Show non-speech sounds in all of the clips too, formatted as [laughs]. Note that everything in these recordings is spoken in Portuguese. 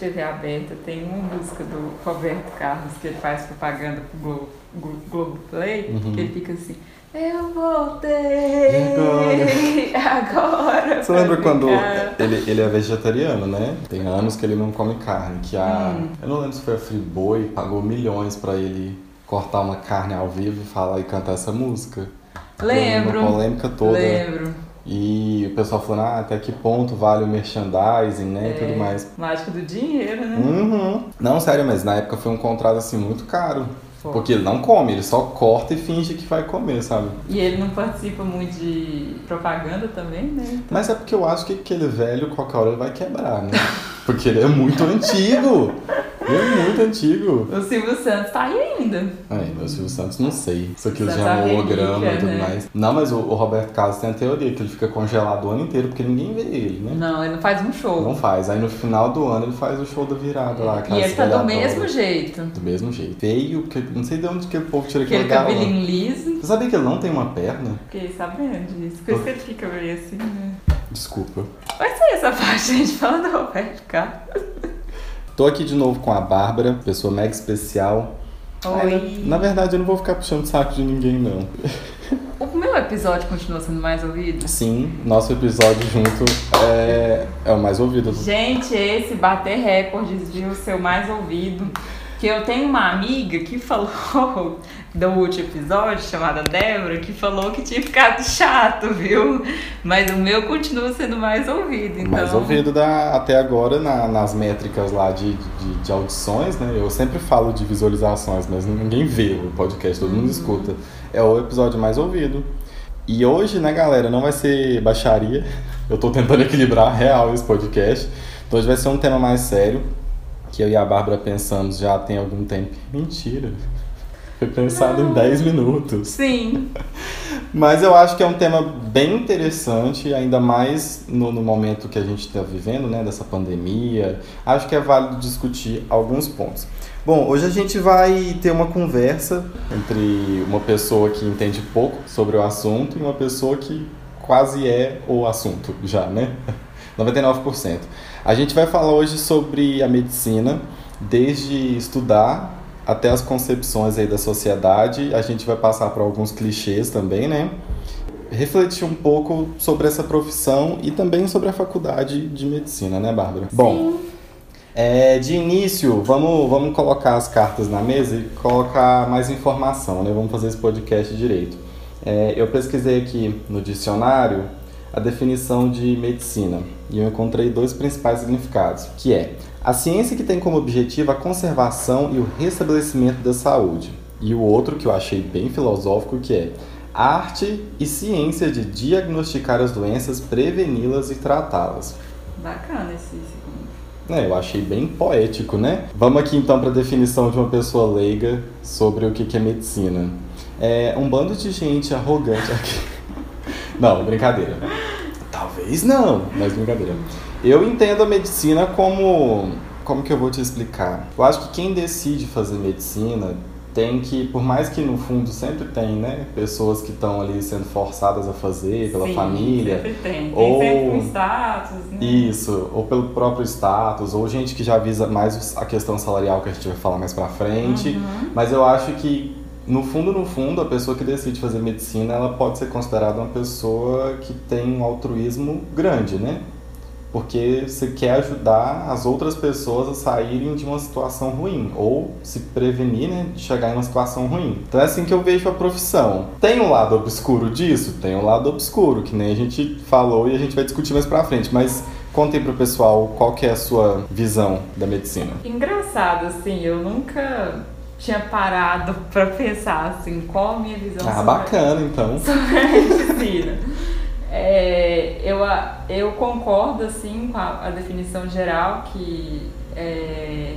TV aberta, tem uma música do Roberto Carlos que ele faz propaganda pro Globo, Glo- Globoplay, Uhum. que ele fica assim. Eu voltei [laughs] agora. Você pra lembra quando ficar." ele, ele é vegetariano, né? Tem anos que ele não come carne. Que a. Hum. Eu não lembro se foi a Friboi, pagou milhões pra ele cortar uma carne ao vivo e falar e cantar essa música. Lembro. Uma polêmica toda. Lembro. E o pessoal falando, ah, até que ponto vale o merchandising, né? E É. tudo mais. Mágica do dinheiro, né? Uhum. Não, sério, mas na época foi um contrato assim muito caro. Porque ele não come, ele só corta e finge que vai comer, sabe? E ele não participa muito de propaganda também, né? Mas é porque eu acho que aquele velho, qualquer hora ele vai quebrar, né? [laughs] Porque ele é muito antigo. Ele é muito antigo. O Silvio Santos tá aí ainda. Aí, meu Silvio Santos, não sei. Isso aqui já é um holograma e tudo né? mais. Não, mas o, o Roberto Carlos tem a teoria que ele fica congelado o ano inteiro porque ninguém vê ele, né? Não, ele não faz um show. Não faz. Aí no final do ano ele faz o show da virada lá. e aquelas ele tá do mesmo jeito. Do mesmo jeito. Feio, porque não sei de onde que o povo tira Aquele aquele galão. cabelinho liso. Você sabia que ele não tem uma perna? Fiquei sabendo disso. Por isso que ele fica meio assim, né? Desculpa. Vai ser essa [laughs] parte, gente, falando do Roberto Carlos. Tô aqui de novo com a Bárbara, pessoa mega especial. Oi. na, na verdade, eu não vou ficar puxando saco de ninguém, não. O meu episódio continua sendo mais ouvido? Sim, nosso episódio junto é, é o mais ouvido. Gente, esse bater recordes de o seu mais ouvido. Que eu tenho uma amiga que falou do último episódio, chamada Débora, que falou que tinha ficado chato, viu? Mas o meu continua sendo mais ouvido, então. Mais ouvido da, até agora na- nas métricas lá de, de, de audições, né? Eu sempre falo de visualizações, mas ninguém vê o podcast, todo mundo escuta. É o episódio mais ouvido. E hoje, né, galera, não vai ser baixaria. Eu tô tentando equilibrar real esse podcast. Então hoje vai ser um tema mais sério, que eu e a Bárbara pensamos já tem algum tempo. Mentira. Foi pensado em 10 minutos. Sim. [laughs] Mas eu acho que é um tema bem interessante, ainda mais no, no momento que a gente está vivendo, né, dessa pandemia. Acho que é válido discutir alguns pontos. Bom, hoje a gente vai ter uma conversa entre uma pessoa que entende pouco sobre o assunto e uma pessoa que quase é o assunto já, né? [laughs] 99%. A gente vai falar hoje sobre a medicina, desde estudar até as concepções aí da sociedade. A gente vai passar por alguns clichês também, né? Refletir um pouco sobre essa profissão e também sobre a faculdade de medicina, né, Bárbara? Bom, é, de início, vamos, vamos colocar as cartas na mesa e colocar mais informação, né? Vamos fazer esse podcast direito. É, eu pesquisei aqui no dicionário a definição de medicina e eu encontrei dois principais significados, que é a ciência que tem como objetivo a conservação e o restabelecimento da saúde. E o outro que eu achei bem filosófico, que é arte e ciência de diagnosticar as doenças, preveni-las e tratá-las. Bacana esse segundo. É, eu achei bem poético, né? Vamos aqui então para a definição de uma pessoa leiga sobre o que que é medicina. É um bando de gente arrogante aqui. [laughs] Não, brincadeira. Talvez não, mas brincadeira. Eu entendo a medicina como. Como que eu vou te explicar? Eu acho que quem decide fazer medicina tem que, por mais que no fundo sempre tem, né? Pessoas que estão ali sendo forçadas a fazer pela Sim, família. Sempre tem. Tem Ou- sempre um status, né? Isso, ou pelo próprio status, ou gente que já visa mais a questão salarial que a gente vai falar mais pra frente. Uhum. Mas eu acho que, no fundo, no fundo, a pessoa que decide fazer medicina, ela pode ser considerada uma pessoa que tem um altruísmo grande, né? Porque você quer ajudar as outras pessoas a saírem de uma situação ruim, ou se prevenir, né, de chegar em uma situação ruim. Então é assim que eu vejo a profissão. Tem um lado obscuro disso? Tem um lado obscuro, que nem a gente falou e a gente vai discutir mais pra frente, mas contem pro pessoal qual que é a sua visão da medicina. Engraçado, assim, eu nunca tinha parado pra pensar, assim, qual a minha visão Ah, sobre, bacana, então. sobre a medicina. [laughs] É, eu, eu concordo, assim, com a, a definição geral que é,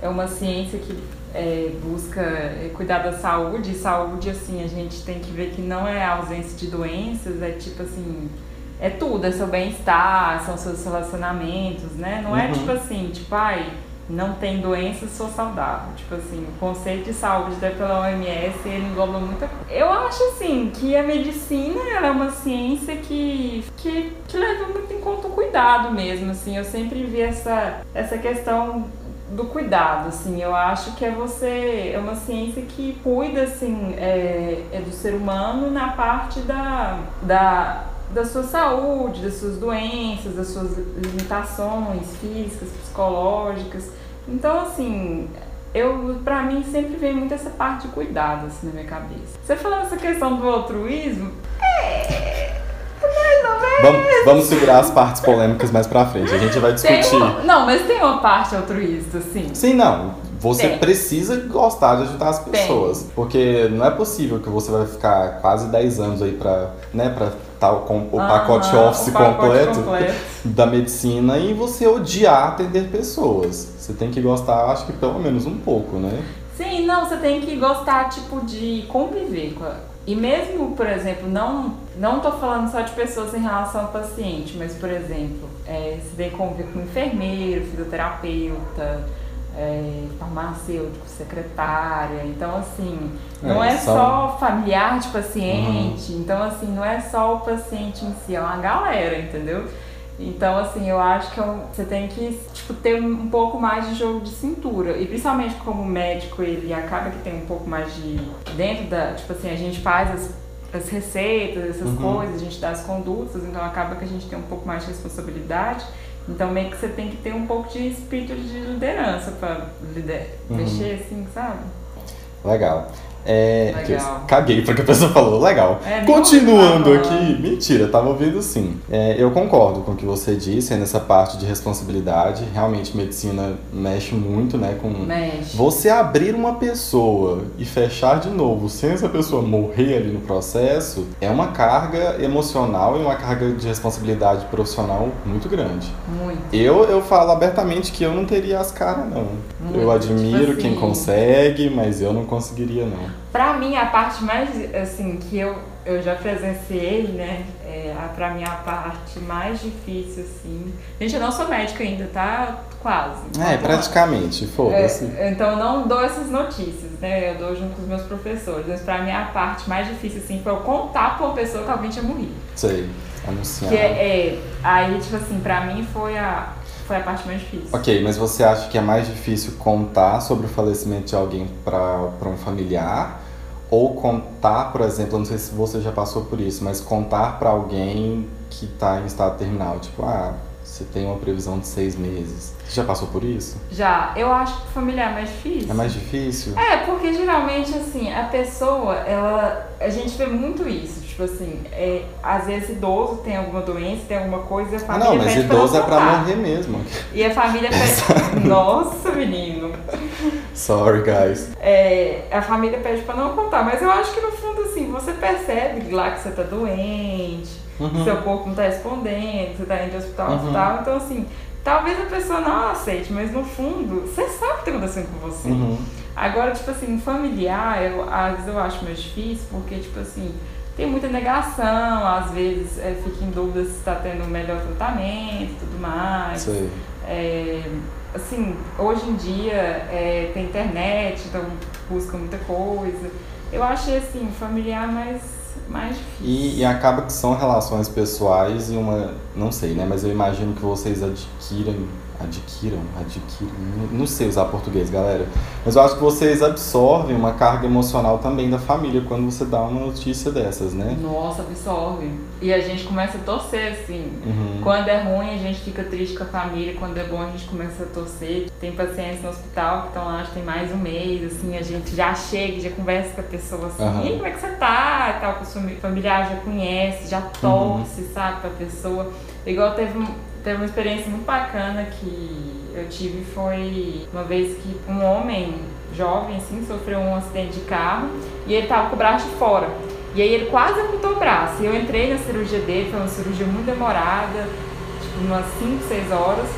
é uma ciência que é, busca é, cuidar da saúde. E saúde, assim, a gente tem que ver que não é a ausência de doenças, é tipo assim... É tudo, é seu bem-estar, são seus relacionamentos, né? Não é Uhum. tipo assim, tipo, ai, não tem doença, sou saudável. Tipo assim, o conceito de saúde até pela OMS, ele engloba muita coisa. Eu acho assim que a medicina é uma ciência que, que, que leva muito em conta o cuidado mesmo, assim. Eu sempre vi essa, essa questão do cuidado, assim, eu acho que é você, é uma ciência que cuida, assim, é, é do ser humano na parte da, da da sua saúde, das suas doenças, das suas limitações físicas, psicológicas. Então, assim, eu para mim sempre vem muito essa parte de cuidado assim, na minha cabeça. Você falou essa questão do altruísmo? É. Vamos, vamos segurar as partes polêmicas mais pra frente. A gente vai discutir. Uma, não, mas tem uma parte altruísta, sim. Sim, não. Você tem. precisa gostar de ajudar as pessoas. Tem. Porque não é possível que você vai ficar quase 10 anos aí pra, né, pra tal com o pacote office o pacote completo, completo, da medicina e você odiar atender pessoas. Você tem que gostar, acho que pelo menos um pouco, né? Sim, não, você tem que gostar tipo de conviver com a... E mesmo, por exemplo, não não tô falando só de pessoas em relação ao paciente, mas por exemplo, é, você tem que conviver com enfermeiro, fisioterapeuta, é, farmacêutico, secretária. Então, assim, não é, é só... só... familiar de paciente. Uhum. Então, assim, não é só o paciente em si, é uma galera, entendeu? Então, assim, eu acho que é você tem que tipo, ter um pouco mais de jogo de cintura. E principalmente como médico, ele acaba que tem um pouco mais de. Dentro da. Tipo assim, a gente faz as, as receitas, essas uhum. coisas, a gente dá as condutas, então acaba que a gente tem um pouco mais de responsabilidade. Então meio que você tem que ter um pouco de espírito de liderança para lider uhum. mexer assim, sabe? Legal. É, Legal. caguei porque a pessoa falou, legal. É, Continuando aqui, mentira, tava ouvindo sim. É, eu concordo com o que você disse é nessa parte de responsabilidade. Realmente, medicina mexe muito, né? Com mexe. você abrir uma pessoa e fechar de novo sem essa pessoa morrer ali no processo é uma carga emocional e uma carga de responsabilidade profissional muito grande. Muito. Eu, eu falo abertamente que eu não teria as caras, não. Muito. Eu admiro tipo quem assim. consegue, mas eu não conseguiria, não. Pra mim, a parte mais, assim, que eu, eu já presenciei, né? É, a, pra mim, a parte mais difícil, assim... Gente, eu não sou médica ainda, tá? Quase. É, praticamente, foda-se. É, então, eu não dou essas notícias, né? Eu dou junto com os meus professores. Mas pra mim, a parte mais difícil, assim, foi eu contar pra uma pessoa que alguém tinha morrido. Sei, anunciar. Que é, é, aí, tipo assim, pra mim foi a foi a parte mais difícil. Ok, mas você acha que é mais difícil contar sobre o falecimento de alguém para um familiar? Ou contar, por exemplo, não sei se você já passou por isso, mas contar para alguém que está em estado terminal, tipo, ah, você tem uma previsão de seis meses. Você já passou por isso? Já. Eu acho que familiar é mais difícil. É mais difícil? É, porque geralmente, assim, a pessoa, ela. A gente vê muito isso. Tipo assim, é, às vezes idoso tem alguma doença, tem alguma coisa, a família. Ah, não, mas idoso é pra morrer mesmo. E a família [laughs] pede. Nossa, menino. Sorry, guys. É, a família pede pra não contar, mas eu acho que no fundo, assim, você percebe lá que você tá doente, uhum. seu corpo não tá respondendo, você tá indo de hospital uhum. hospital. Então, assim, talvez a pessoa não aceite, mas no fundo, você sabe o que tá acontecendo com você. Uhum. Agora, tipo assim, familiar, eu, às vezes eu acho mais difícil, porque, tipo assim tem muita negação, às vezes é, fica em dúvida se está tendo o melhor tratamento e tudo mais. Sei. É, assim, hoje em dia é, tem internet, então busca muita coisa. Eu achei assim, familiar mais, mais difícil. E, e acaba que são relações pessoais e uma. Não sei, né? Mas eu imagino que vocês adquirem adquiram, adquiram, não sei usar português, galera, mas eu acho que vocês absorvem uma carga emocional também da família quando você dá uma notícia dessas, né? Nossa, absorve. E a gente começa a torcer, assim. Uhum. Quando é ruim, a gente fica triste com a família, quando é bom, a gente começa a torcer. Tem pacientes no hospital que estão lá, acho que tem mais um mês, assim, a gente já chega, já conversa com a pessoa assim, uhum. e como é que você tá? E tal, que o familiar já conhece, já torce, uhum. sabe, pra pessoa. Igual teve Teve uma experiência muito bacana que eu tive foi uma vez que um homem jovem assim sofreu um acidente de carro e ele tava com o braço de fora. E aí ele quase amputou o braço. E eu entrei na cirurgia dele, foi uma cirurgia muito demorada, tipo umas 5, 6 horas.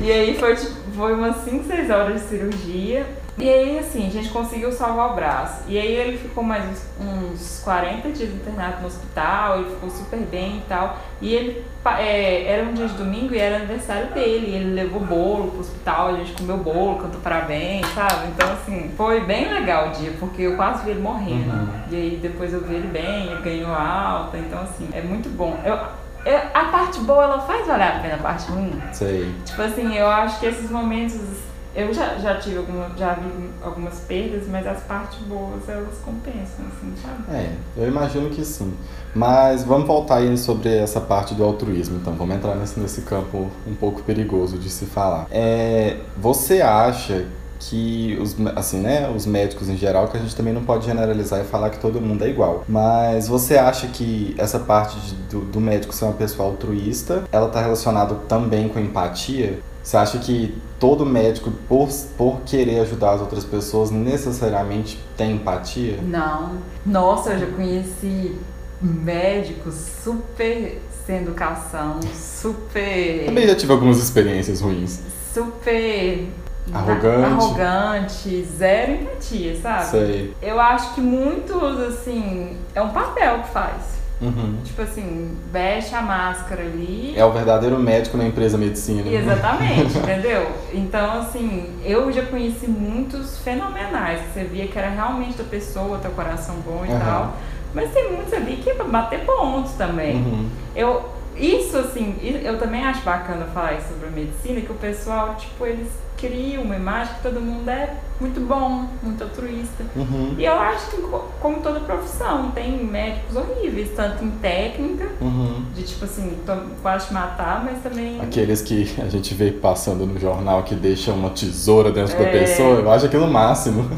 E aí foi tipo, foi umas 5, 6 horas de cirurgia. E aí, assim, a gente conseguiu salvar o braço. E aí ele ficou mais uns, uns 40 dias internado no hospital, ele ficou super bem e tal. E ele é, era um dia de domingo e era aniversário dele. Ele levou bolo pro hospital, a gente comeu bolo, cantou parabéns, sabe? Então, assim, foi bem legal o dia, porque eu quase vi ele morrendo. Uhum. E aí depois eu vi ele bem, ele ganhou alta. Então, assim, é muito bom. Eu, eu, a parte boa, ela faz valer a pena a parte ruim. Sei. Tipo assim, eu acho que esses momentos eu já, já tive alguma, já vi algumas perdas, mas as partes boas elas compensam, assim, sabe? É, eu imagino que sim. Mas vamos voltar aí sobre essa parte do altruísmo, então. Vamos entrar nesse, nesse campo um pouco perigoso de se falar. É, você acha que os, assim, né, os médicos em geral, que a gente também não pode generalizar e falar que todo mundo é igual. Mas você acha que essa parte de, do, do médico ser uma pessoa altruísta, ela está relacionada também com empatia? Você acha que todo médico, por, por querer ajudar as outras pessoas, necessariamente tem empatia? Não. Nossa, eu já conheci médicos super sem educação, super. Também já tive algumas experiências ruins. Super. Arrogante. Arrogante, zero empatia, sabe? Sei. Eu acho que muitos, assim, é um papel que faz. Uhum. Tipo assim, veste a máscara ali. É o verdadeiro médico na empresa medicina. Exatamente, [laughs] entendeu? Então, assim, eu já conheci muitos fenomenais, que você via que era realmente da pessoa, teu coração bom e uhum. tal. Mas tem muitos ali que é pra bater pontos também. Uhum. Eu, isso, assim, eu também acho bacana falar isso sobre a medicina, que o pessoal, tipo, eles cria uma imagem que todo mundo é muito bom, muito altruísta. Uhum. E eu acho que, como toda profissão, tem médicos horríveis, tanto em técnica, uhum. de tipo assim, quase matar, mas também. Aqueles que a gente vê passando no jornal que deixam uma tesoura dentro é... da pessoa, eu acho aquilo o máximo.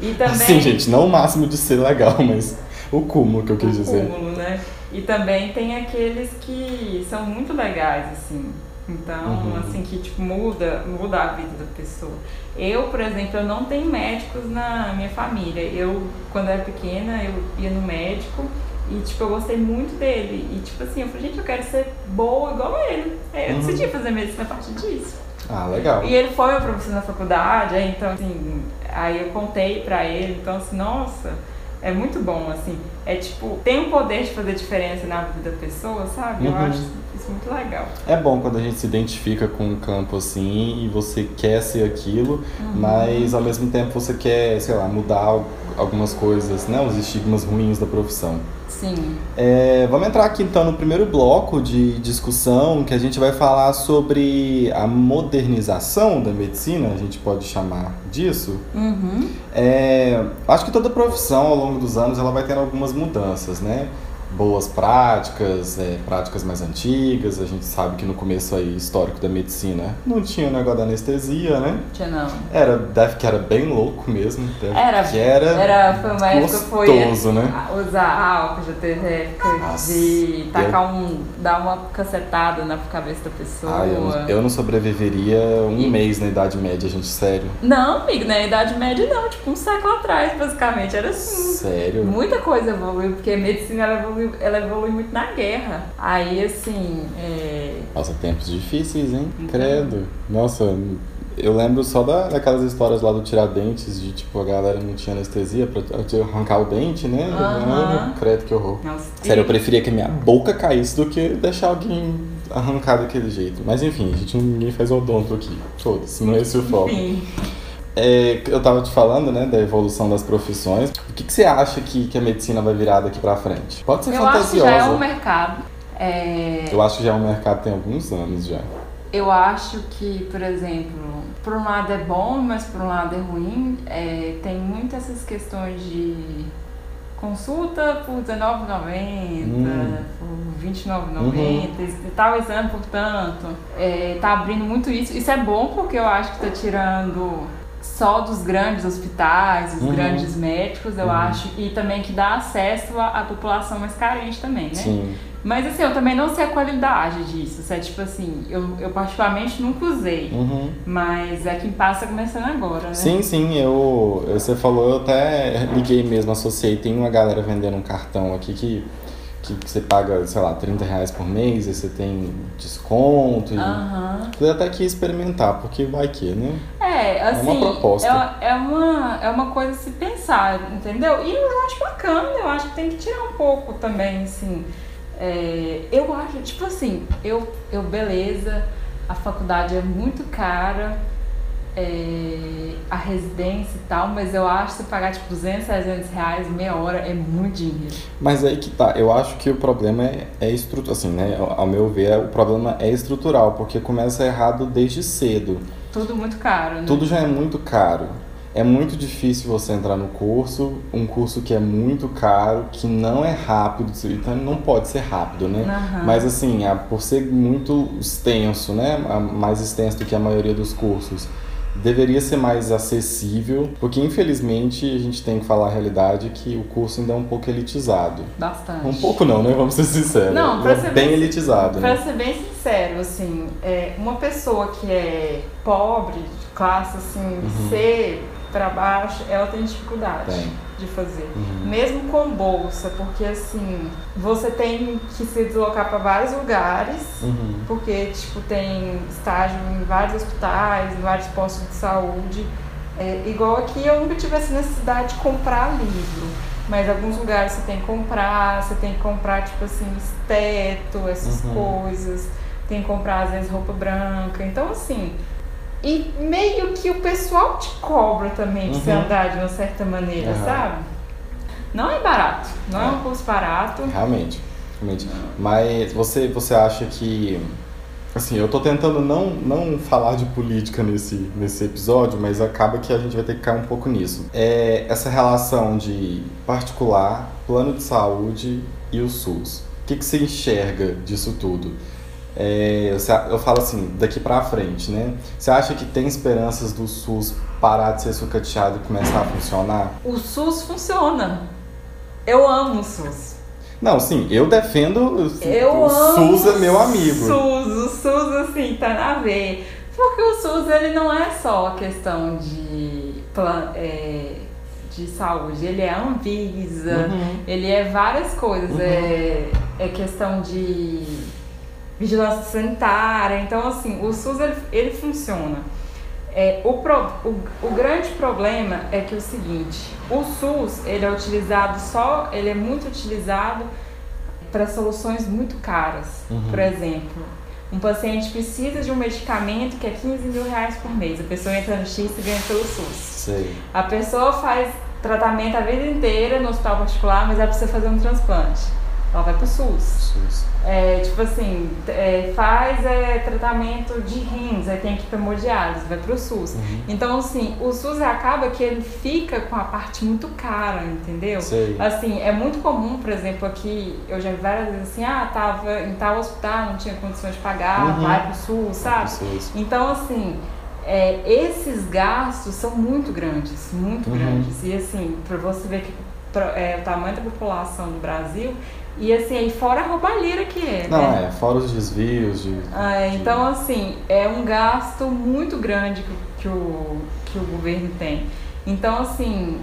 E também. Assim, gente, não o máximo de ser legal, mas o cúmulo que eu quis o dizer. O cúmulo, né? E também tem aqueles que são muito legais, assim então, uhum. assim, que tipo, muda, muda a vida da pessoa. Eu, por exemplo, eu não tenho médicos na minha família. Eu, quando era pequena, eu ia no médico e, tipo, eu gostei muito dele. E, tipo assim, eu falei, gente, eu quero ser boa igual ele. Eu uhum. decidi fazer medicina a partir disso. Ah, legal. E ele foi meu professor na faculdade, aí, então, assim, aí eu contei pra ele, então, assim, nossa, é muito bom, assim. É, tipo, tem um poder de fazer diferença na vida da pessoa, sabe? Uhum. Eu acho isso muito legal. É bom quando a gente se identifica com um campo assim e você quer ser aquilo, uhum. mas ao mesmo tempo você quer, sei lá, mudar algumas coisas, né? Os estigmas ruins da profissão. Sim. É, vamos entrar aqui então no primeiro bloco de discussão que a gente vai falar sobre a modernização da medicina, a gente pode chamar disso. Uhum. É, acho que toda profissão ao longo dos anos ela vai tendo algumas mudanças, né? Boas práticas, é, práticas mais antigas. A gente sabe que no começo aí, histórico da medicina, não tinha o negócio da anestesia, né? Tinha não. Era, deve que era bem louco mesmo. Era, que era, era foi uma época foi né? usar álcool, já teve época Nossa, de tacar eu... um, dar uma cacetada na cabeça da pessoa. Ah, eu, não, eu não sobreviveria um e... mês na Idade Média, gente, sério. Não, amigo, na Idade Média não, tipo um século atrás, basicamente, era assim. Sério? Muita coisa evoluiu, porque a medicina ela evoluiu evolui, ela evolui muito na guerra. Aí, assim. É... Nossa, tempos difíceis, hein? Então... Credo. Nossa, eu lembro só da, daquelas histórias lá do Tiradentes, de tipo, a galera não tinha anestesia pra arrancar o dente, né? Uhum. credo, que horror. Nossa, Sério, eu preferia que a minha boca caísse do que deixar alguém arrancar daquele jeito. Mas enfim, a gente ninguém faz odonto aqui. Foda-se, não é esse o foco. Enfim. É, eu tava te falando, né, da evolução das profissões. O que, que você acha que, que a medicina vai virar daqui pra frente? Pode ser eu fantasiosa. Eu acho que já é um mercado. É... Eu acho que já é um mercado tem alguns anos já. Eu acho que, por exemplo, por um lado é bom, mas por um lado é ruim. É, tem muitas essas questões de consulta por R$19,90, hum. por R$29,90, uhum. tal exame por tanto. É, tá abrindo muito isso. Isso é bom porque eu acho que tá tirando só dos grandes hospitais, dos uhum. grandes médicos, eu uhum. acho, e também que dá acesso à, à, população mais carente também, né? Sim. Mas assim, eu também não sei a qualidade disso. é tipo assim, eu, eu particularmente nunca usei. Uhum. Mas é quem passa começando agora, né? Sim, sim, eu. Você falou, eu até liguei mesmo, associei. Tem uma galera vendendo um cartão aqui que que você paga, sei lá, 30 reais por mês, e você tem desconto. Aham. E... Eu até que experimentar, porque vai que, né? É, assim, uma proposta. É, é uma, é uma coisa a se pensar, entendeu? E eu acho bacana, eu acho que tem que tirar um pouco também, assim. É, eu acho, tipo assim, eu, eu, beleza, a faculdade é muito cara, é, a residência e tal, mas eu acho que se pagar tipo 200, 300 reais meia hora é muito dinheiro. Mas aí que tá, eu acho que o problema é, é estrutural, assim, né? Ao meu ver, o problema é estrutural, porque começa errado desde cedo. Tudo muito caro, né? Tudo já é muito caro. É muito difícil você entrar no curso, um curso que é muito caro, que não é rápido, então não pode ser rápido, né? Aham. Mas assim, a- por ser muito extenso, né? Mais extenso do que a maioria dos cursos, deveria ser mais acessível, porque infelizmente a gente tem que falar a realidade que o curso ainda é um pouco elitizado. Bastante. Um pouco não, né? Vamos ser sinceros. Não, pra é ser bem bem- elitizado, Pra né? ser bem sincero, assim, é, uma pessoa que é pobre, de classe assim, Uhum. C pra baixo, ela tem dificuldade Tem. De fazer. Uhum. Mesmo com bolsa, porque assim, você tem que se deslocar para vários lugares, Uhum. porque tipo tem estágio em vários hospitais, em vários postos de saúde. É, igual aqui eu nunca tive essa necessidade de comprar livro. Mas alguns lugares você tem que comprar, você tem que comprar, tipo assim, esteto, essas Uhum. coisas. Tem que comprar, às vezes, roupa branca. Então, assim. E meio que o pessoal te cobra também de você Uhum. andar de uma certa maneira, Aham. sabe? Não é barato. Não é, É. um curso barato. Realmente, realmente. Mas você, você acha que. Assim, eu tô tentando não, não falar de política nesse, nesse episódio, mas acaba que a gente vai ter que cair um pouco nisso. É essa relação de particular, plano de saúde e o SUS. O que, que você enxerga disso tudo? É, eu falo assim, daqui pra frente, né? Você acha que tem esperanças do SUS parar de ser sucateado e começar a funcionar? O SUS funciona. Eu amo o SUS. Não, sim, eu defendo. Eu o amo SUS é meu amigo. O SUS, o SUS assim, tá na veia. Porque o SUS ele não é só questão de, plan, é, de saúde, ele é Anvisa, Uhum. ele é várias coisas. Uhum. É, é questão de vigilância sanitária. Então, assim, o SUS ele, ele funciona. É, o, pro- o, o grande problema é que é o seguinte, o SUS ele é utilizado só, ele é muito utilizado para soluções muito caras. Uhum. Por exemplo, um paciente precisa de um medicamento que é 15 mil reais por mês. A pessoa entra no X e ganha pelo SUS. Sei. A pessoa faz tratamento a vida inteira no hospital particular, mas ela precisa fazer um transplante. Ela vai pro SUS. SUS. É, tipo assim, é, faz é, tratamento de rins, aí tem que ir pra hemodiálise, vai pro SUS. Uhum. Então, assim, o SUS acaba que ele fica com a parte muito cara, entendeu? Sei. Assim, é muito comum, por exemplo, aqui, eu já vi várias vezes assim, ah, tava em tal hospital, não tinha condições de pagar, Uhum. vai pro SUS, sabe? SUS. Então, assim, é, esses gastos são muito grandes, muito Uhum. grandes. E assim, para você ver que pro- é, o tamanho da população do Brasil, e assim, aí fora a roubalheira que é, Não, né? é, fora os desvios de. Ah, de- então, assim, é um gasto muito grande que, que, o, que o governo tem. Então, assim,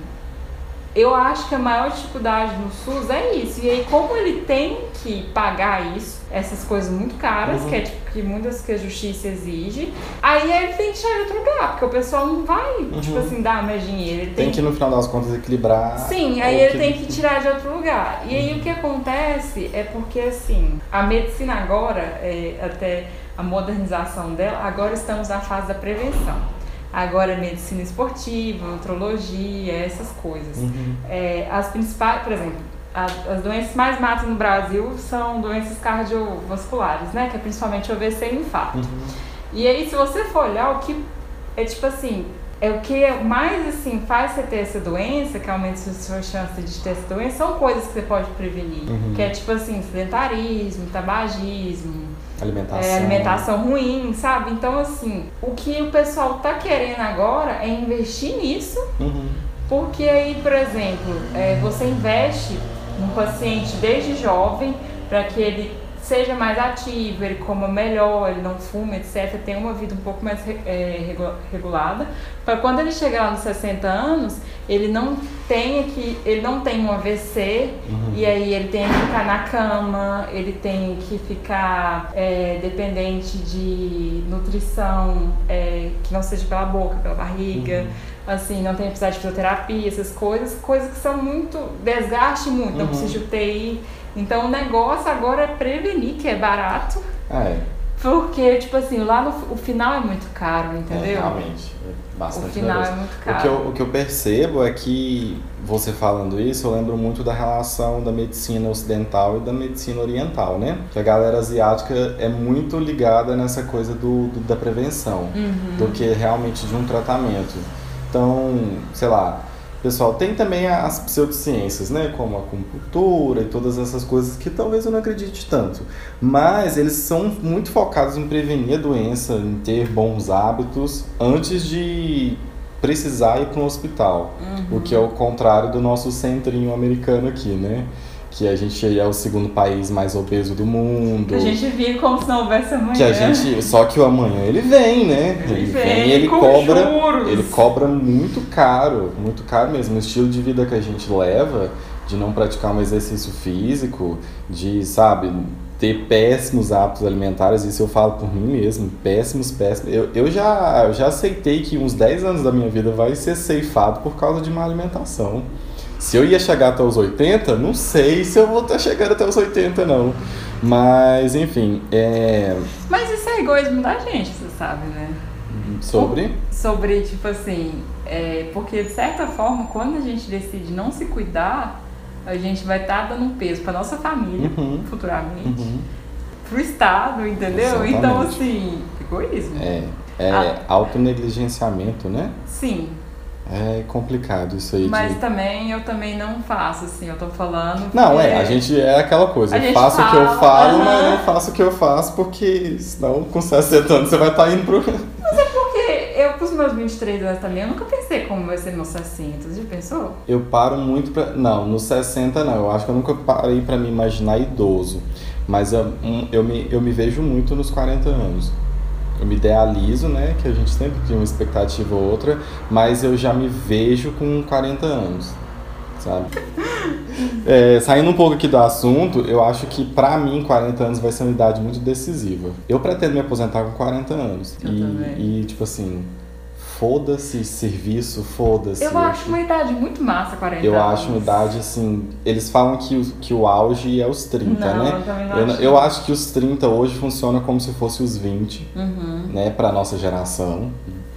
eu acho que a maior dificuldade no SUS é isso. E aí, como ele tem que pagar isso, essas coisas muito caras, Uhum. que é tipo que muitas que a justiça exige, aí ele tem que tirar de outro lugar, porque o pessoal não vai, tipo assim, dar mais dinheiro. Ele Uhum. Tem que, no final das contas, equilibrar. Sim, aí ele tem que tirar de outro lugar. E aí o que acontece é porque assim, a medicina agora, é, até a modernização dela, agora estamos na fase da prevenção. Agora é medicina esportiva, nutrologia, essas coisas. Uhum. É, as principais, por exemplo, a- as doenças mais matam no Brasil são doenças cardiovasculares, né? Que é principalmente AVC e infarto. Uhum. E aí, se você for olhar, o que é tipo assim, é o que mais assim faz você ter essa doença, que aumenta a sua chance de ter essa doença, são coisas que você pode prevenir. Uhum. Que é tipo assim, sedentarismo, tabagismo, Alimentação. é, alimentação ruim, sabe? Então, assim, o que o pessoal tá querendo agora é investir nisso, Uhum. porque aí, por exemplo, é, você investe num paciente desde jovem para que ele seja mais ativo, ele coma melhor, ele não fuma, etc., tenha uma vida um pouco mais é, regulada, para quando ele chegar lá nos 60 anos, ele não tenha que, ele não tem um AVC uhum. e aí ele tem que ficar na cama, ele tem que ficar é, dependente de nutrição é, que não seja pela boca, pela barriga. Uhum assim, não tem precisar de fisioterapia, essas coisas, coisas que são muito, desgaste muito, uhum. não precisa de UTI. Então o negócio agora é prevenir, que é barato. Ah, é. Porque, tipo assim, lá no o final é muito caro, entendeu? É, realmente. É bastante o final é muito caro. O que, eu, o que eu percebo é que, você falando isso, eu lembro muito da relação da medicina ocidental e da medicina oriental, né? Que a galera asiática é muito ligada nessa coisa do, do da prevenção, uhum. do que realmente de um tratamento. Então, sei lá, pessoal, tem também as pseudociências, né, como a acupuntura e todas essas coisas que talvez eu não acredite tanto, mas eles são muito focados em prevenir a doença, em ter bons hábitos antes de precisar ir para um hospital, uhum. o que é o contrário do nosso centrinho americano aqui, né? Que a gente é o segundo país mais obeso do mundo. Que a gente vive como se não houvesse amanhã. Que a gente, só que o amanhã ele vem, né? Ele, ele vem, ele cobra, juros. ele cobra muito caro, muito caro mesmo. O estilo de vida que a gente leva, de não praticar um exercício físico, de, sabe, ter péssimos hábitos alimentares, isso eu falo por mim mesmo, péssimos, péssimos. Eu, eu, já, eu já aceitei que uns 10 anos da minha vida vai ser ceifado por causa de má alimentação. Se eu ia chegar até os 80, não sei se eu vou estar chegando até os 80, não. Mas, enfim, é... Mas isso é egoísmo da gente, você sabe, né? Sobre? Sobre, tipo assim, é, porque de certa forma, quando a gente decide não se cuidar, a gente vai estar tá dando um peso para nossa família, uhum. futuramente, uhum. pro Estado, entendeu? Exatamente. Então, assim, egoísmo. É, é ah. autonegligenciamento, né? Sim. É complicado isso aí. Mas de... também eu também não faço, assim, eu tô falando. Não, é, a gente é aquela coisa, eu faço fala, o que eu falo, mas não faço o que eu faço, porque senão com 60 anos você vai estar tá indo pro. [laughs] Mas é porque eu, com os meus 23 anos também, eu nunca pensei como vai ser nos 60. Você já pensou? Eu paro muito pra. Não, nos 60 não. Eu acho que eu nunca parei pra me imaginar idoso. Mas eu, eu, me, eu me vejo muito nos 40 anos eu me idealizo, né? Que a gente sempre tem uma expectativa ou outra, mas eu já me vejo com 40 anos, sabe? [laughs] É, saindo um pouco aqui do assunto, eu acho que pra mim 40 anos vai ser uma idade muito decisiva. Eu pretendo me aposentar com 40 anos. Eu e, também. e tipo assim, foda-se serviço, foda-se. Eu acho uma idade muito massa, 40 eu anos. Acho uma idade, assim. Eles falam que o, que o auge é os 30, não, né? Eu, também não eu, acho. eu acho que os 30 hoje funcionam como se fosse os 20, uhum. né? Pra nossa geração,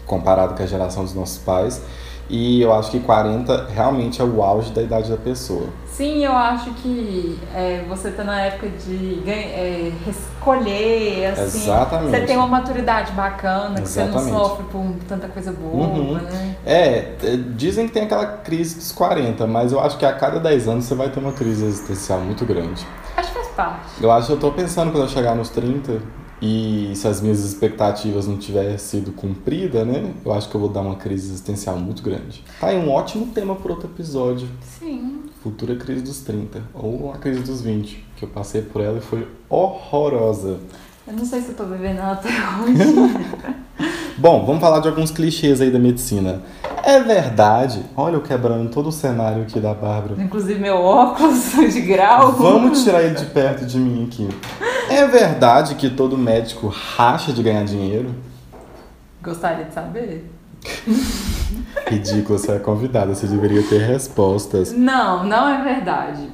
comparado com a geração dos nossos pais. E eu acho que 40 realmente é o auge da idade da pessoa. Sim, eu acho que é, você tá na época de é, escolher, assim. Exatamente. Você tem uma maturidade bacana, que Exatamente. você não sofre por tanta coisa boa, uhum. né? É, é, dizem que tem aquela crise dos 40, mas eu acho que a cada 10 anos você vai ter uma crise existencial muito grande. Acho que faz parte. Eu acho que eu tô pensando quando eu chegar nos 30, e se as minhas expectativas não tiverem sido cumpridas, né? Eu acho que eu vou dar uma crise existencial muito grande. Tá aí um ótimo tema para outro episódio. Sim. Futura crise dos 30. Ou a crise dos 20. Que eu passei por ela e foi horrorosa. Eu não sei se eu tô bebendo ela até hoje. [laughs] Bom, vamos falar de alguns clichês aí da medicina. É verdade. Olha eu quebrando todo o cenário aqui da Bárbara. Inclusive meu óculos [laughs] de grau. Vamos tirar ele de perto de mim aqui. É verdade que todo médico racha de ganhar dinheiro? Gostaria de saber. [laughs] Ridículo, você é convidada, você deveria ter respostas. Não, não é verdade.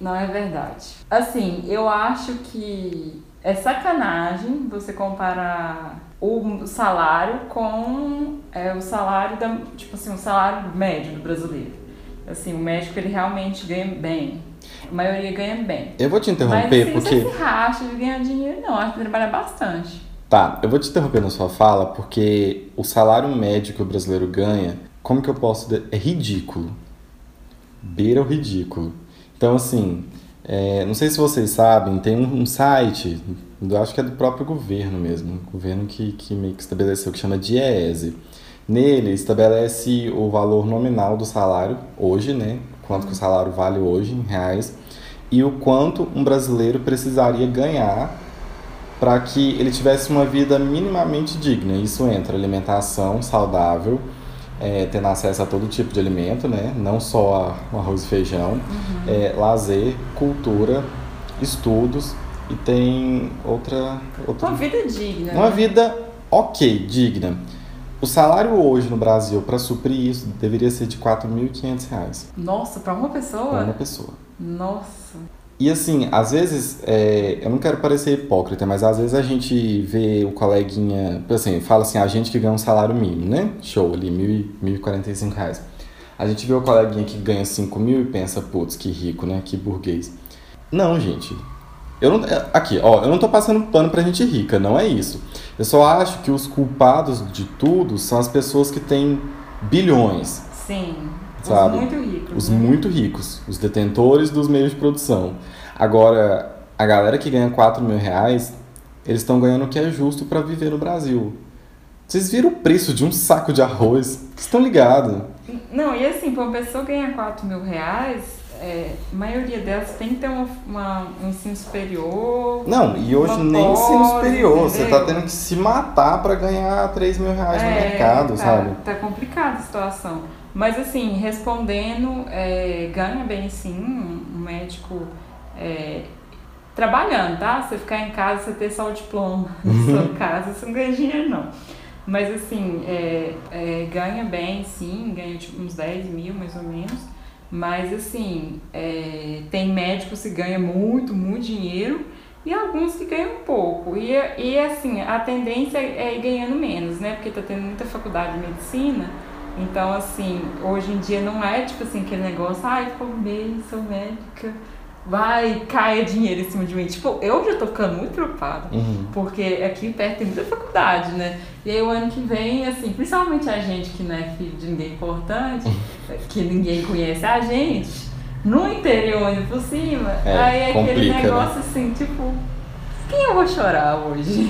Não é verdade. Assim, eu acho que é sacanagem você comparar o salário com é, o salário da, tipo assim, o salário médio do brasileiro. Assim, o médico ele realmente ganha bem. A maioria ganha bem. Eu vou te interromper Mas, assim, porque. Você se racha de ganhar dinheiro, não. Acho que trabalha bastante. Tá, eu vou te interromper na sua fala porque o salário médio que o brasileiro ganha, como que eu posso. De... É ridículo. Beira o ridículo. Então, assim, é, não sei se vocês sabem, tem um, um, site, eu acho que é do próprio governo mesmo, o governo que, que meio que estabeleceu, que chama DIEESE. Nele estabelece o valor nominal do salário, hoje, né? Quanto que o salário vale hoje em reais. e o quanto um brasileiro precisaria ganhar para que ele tivesse uma vida minimamente digna. Isso entra alimentação saudável, é, tendo acesso a todo tipo de alimento, né? não só o arroz e feijão, uhum. é, lazer, cultura, estudos e tem outra, outra. Uma vida digna. Uma né? vida ok, digna. O salário hoje no Brasil, para suprir isso, deveria ser de R$ 4.500. Nossa, para uma pessoa? Para uma pessoa. Nossa. E assim, às vezes, é, eu não quero parecer hipócrita, mas às vezes a gente vê o coleguinha, assim, fala assim, a gente que ganha um salário mínimo, né? Show ali, 1.045 reais. A gente vê o coleguinha que ganha 5 mil e pensa, putz, que rico, né? Que burguês. Não, gente. Eu não, é, aqui, ó, eu não tô passando pano pra gente rica, não é isso. Eu só acho que os culpados de tudo são as pessoas que têm bilhões. Sim. Sabe? Os muito ricos. Os né? muito ricos, os detentores dos meios de produção. Agora, a galera que ganha 4 mil reais, eles estão ganhando o que é justo para viver no Brasil. Vocês viram o preço de um saco de arroz? Vocês estão ligados? Não, e assim, para uma pessoa ganhar 4 mil reais, é, a maioria delas tem que ter uma, uma, um ensino superior. Não, e hoje nem pós, ensino superior. Entendeu? Você tá tendo que se matar para ganhar 3 mil reais é, no mercado, tá, sabe? Tá complicada a situação. Mas assim, respondendo, é, ganha bem sim, um médico é, trabalhando, tá? Você ficar em casa, você ter só o diploma [laughs] na sua uhum. casa, você não ganha dinheiro não. Mas assim, é, é, ganha bem sim, ganha tipo uns 10 mil mais ou menos. Mas assim, é, tem médicos que ganham muito, muito dinheiro e alguns que ganham pouco. E, e assim, a tendência é ir ganhando menos, né? Porque tá tendo muita faculdade de medicina. Então, assim, hoje em dia não é tipo assim aquele negócio, ai, formei, sou médica, vai, caia dinheiro em cima de mim. Tipo, eu já tô ficando muito preocupada, uhum. porque aqui perto tem muita faculdade, né? E aí o ano que vem, assim, principalmente a gente que não é filho de ninguém importante, que ninguém conhece a gente, no interior ainda por cima, é, aí é aquele né? negócio né? assim, tipo, quem eu vou chorar hoje?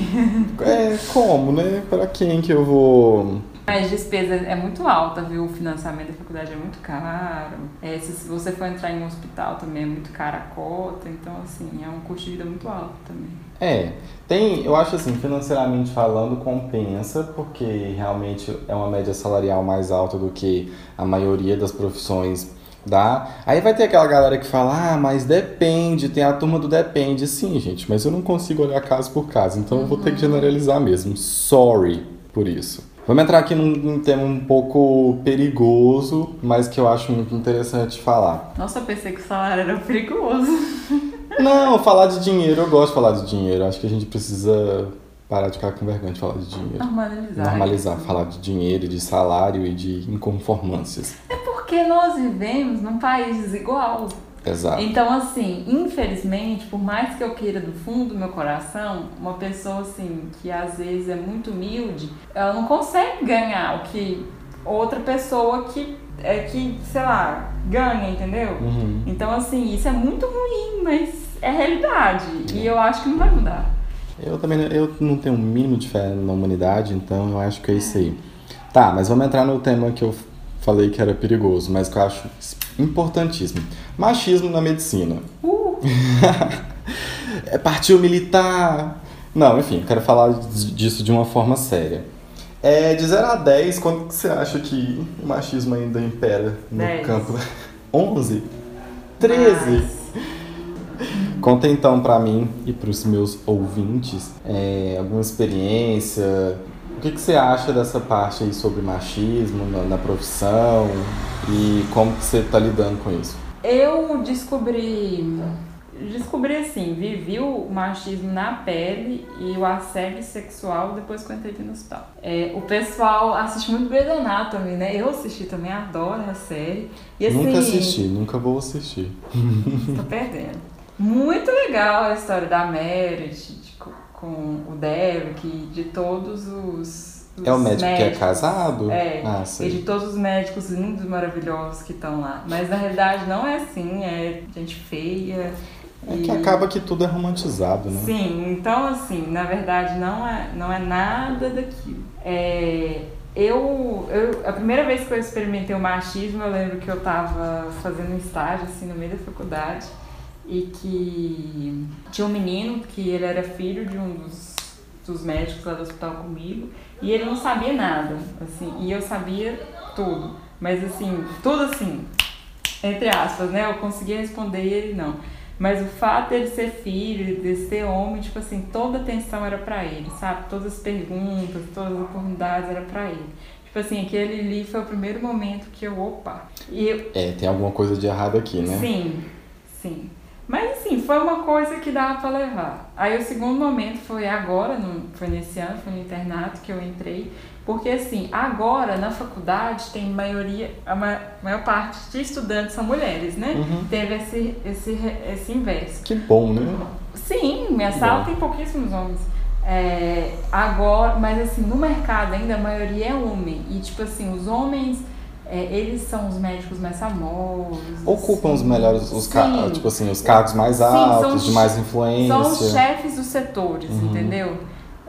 É, como, né? Pra quem que eu vou mas despesa é muito alta, viu? O financiamento da faculdade é muito caro. É, se você for entrar em um hospital também é muito cara a cota. Então, assim, é um custo de vida muito alto também. É, tem, eu acho assim, financeiramente falando, compensa, porque realmente é uma média salarial mais alta do que a maioria das profissões dá. Aí vai ter aquela galera que fala, ah, mas depende, tem a turma do depende. Sim, gente, mas eu não consigo olhar caso por caso, então uhum. eu vou ter que uhum. generalizar mesmo. Sorry por isso. Vamos entrar aqui num, num, tema um pouco perigoso, mas que eu acho muito interessante falar. Nossa, eu pensei que o salário era perigoso. [laughs] Não, falar de dinheiro, eu gosto de falar de dinheiro. Acho que a gente precisa parar de ficar com vergonha de falar de dinheiro. Normalizar. Normalizar, isso. falar de dinheiro, de salário e de inconformâncias. É porque nós vivemos num país desigual. Exato. Então, assim, infelizmente, por mais que eu queira do fundo do meu coração, uma pessoa assim, que às vezes é muito humilde, ela não consegue ganhar o que outra pessoa que é que, sei lá, ganha, entendeu? Uhum. Então, assim, isso é muito ruim, mas é realidade. E eu acho que não vai mudar. Eu também eu não tenho o um mínimo de fé na humanidade, então eu acho que é isso aí. Tá, mas vamos entrar no tema que eu falei que era perigoso, mas que eu acho importantíssimo. Machismo na medicina. Uh. [laughs] é partido militar. Não, enfim, quero falar disso de uma forma séria. É, de 0 a 10, quanto você acha que o machismo ainda impera no 10. campo? [laughs] 11? 13? Conta então para mim e para os meus ouvintes é, alguma experiência, o que, que você acha dessa parte aí sobre machismo na, na profissão e como que você está lidando com isso? Eu descobri descobri assim, vivi o machismo na pele e o assédio sexual depois que eu entrei no hospital. É, o pessoal assiste muito Grey's Anatomy, né? Eu assisti também, adoro a série. E, assim, nunca assisti, nunca vou assistir. [laughs] Tô perdendo. Muito legal a história da Meredith, com o Derek, de todos os, os É o médico médicos, que é casado? É, ah, e de todos os médicos lindos, maravilhosos que estão lá. Mas na realidade não é assim, é gente feia. É e... que acaba que tudo é romantizado, né? Sim, então assim, na verdade não é, não é nada daquilo. É, eu, eu, a primeira vez que eu experimentei o machismo, eu lembro que eu estava fazendo um estágio assim no meio da faculdade e que tinha um menino que ele era filho de um dos, dos médicos lá do hospital comigo e ele não sabia nada, assim, e eu sabia tudo, mas assim, tudo assim, entre aspas, né? Eu conseguia responder e ele não. Mas o fato dele ser filho, de ser homem, tipo assim, toda a atenção era para ele, sabe? Todas as perguntas, todas as oportunidades era para ele. Tipo assim, aquele ali foi o primeiro momento que eu, opa. E eu, É, tem alguma coisa de errado aqui, né? Sim, sim. Mas assim, foi uma coisa que dava para levar. Aí o segundo momento foi agora, no, foi nesse ano, foi no internato que eu entrei. Porque assim, agora na faculdade tem maioria, a ma- maior parte de estudantes são mulheres, né? Uhum. Teve esse, esse, esse inverso. Que bom, né? Sim, minha sala Bom. tem pouquíssimos homens. É, agora, mas assim, no mercado ainda a maioria é homem. E tipo assim, os homens, é, eles são os médicos mais famosos. Ocupam assim. os melhores, os ca- Sim. tipo assim, os cargos mais Sim, altos, os de mais influência. São os chefes dos setores, Uhum. entendeu?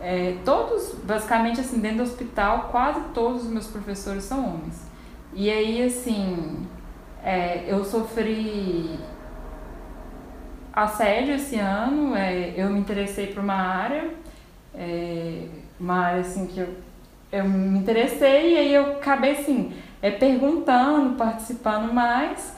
É, todos, basicamente assim, dentro do hospital, quase todos os meus professores são homens. E aí, assim, é, eu sofri assédio esse ano, é, eu me interessei por uma área, é, uma área assim que eu, eu me interessei e aí eu acabei assim, é, perguntando, participando mais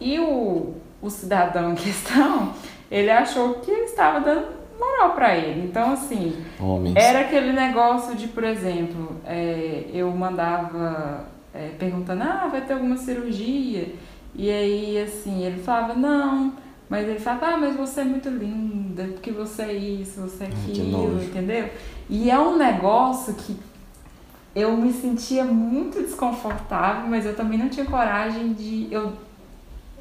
e o, o cidadão em questão, ele achou que eu estava dando moral pra ele. Então, assim, Homens. era aquele negócio de, por exemplo, é, eu mandava é, perguntando, ah, vai ter alguma cirurgia? E aí, assim, ele falava, não. Mas ele falava, ah, mas você é muito linda, porque você é isso, você é aquilo, entendeu? E é um negócio que eu me sentia muito desconfortável, mas eu também não tinha coragem de eu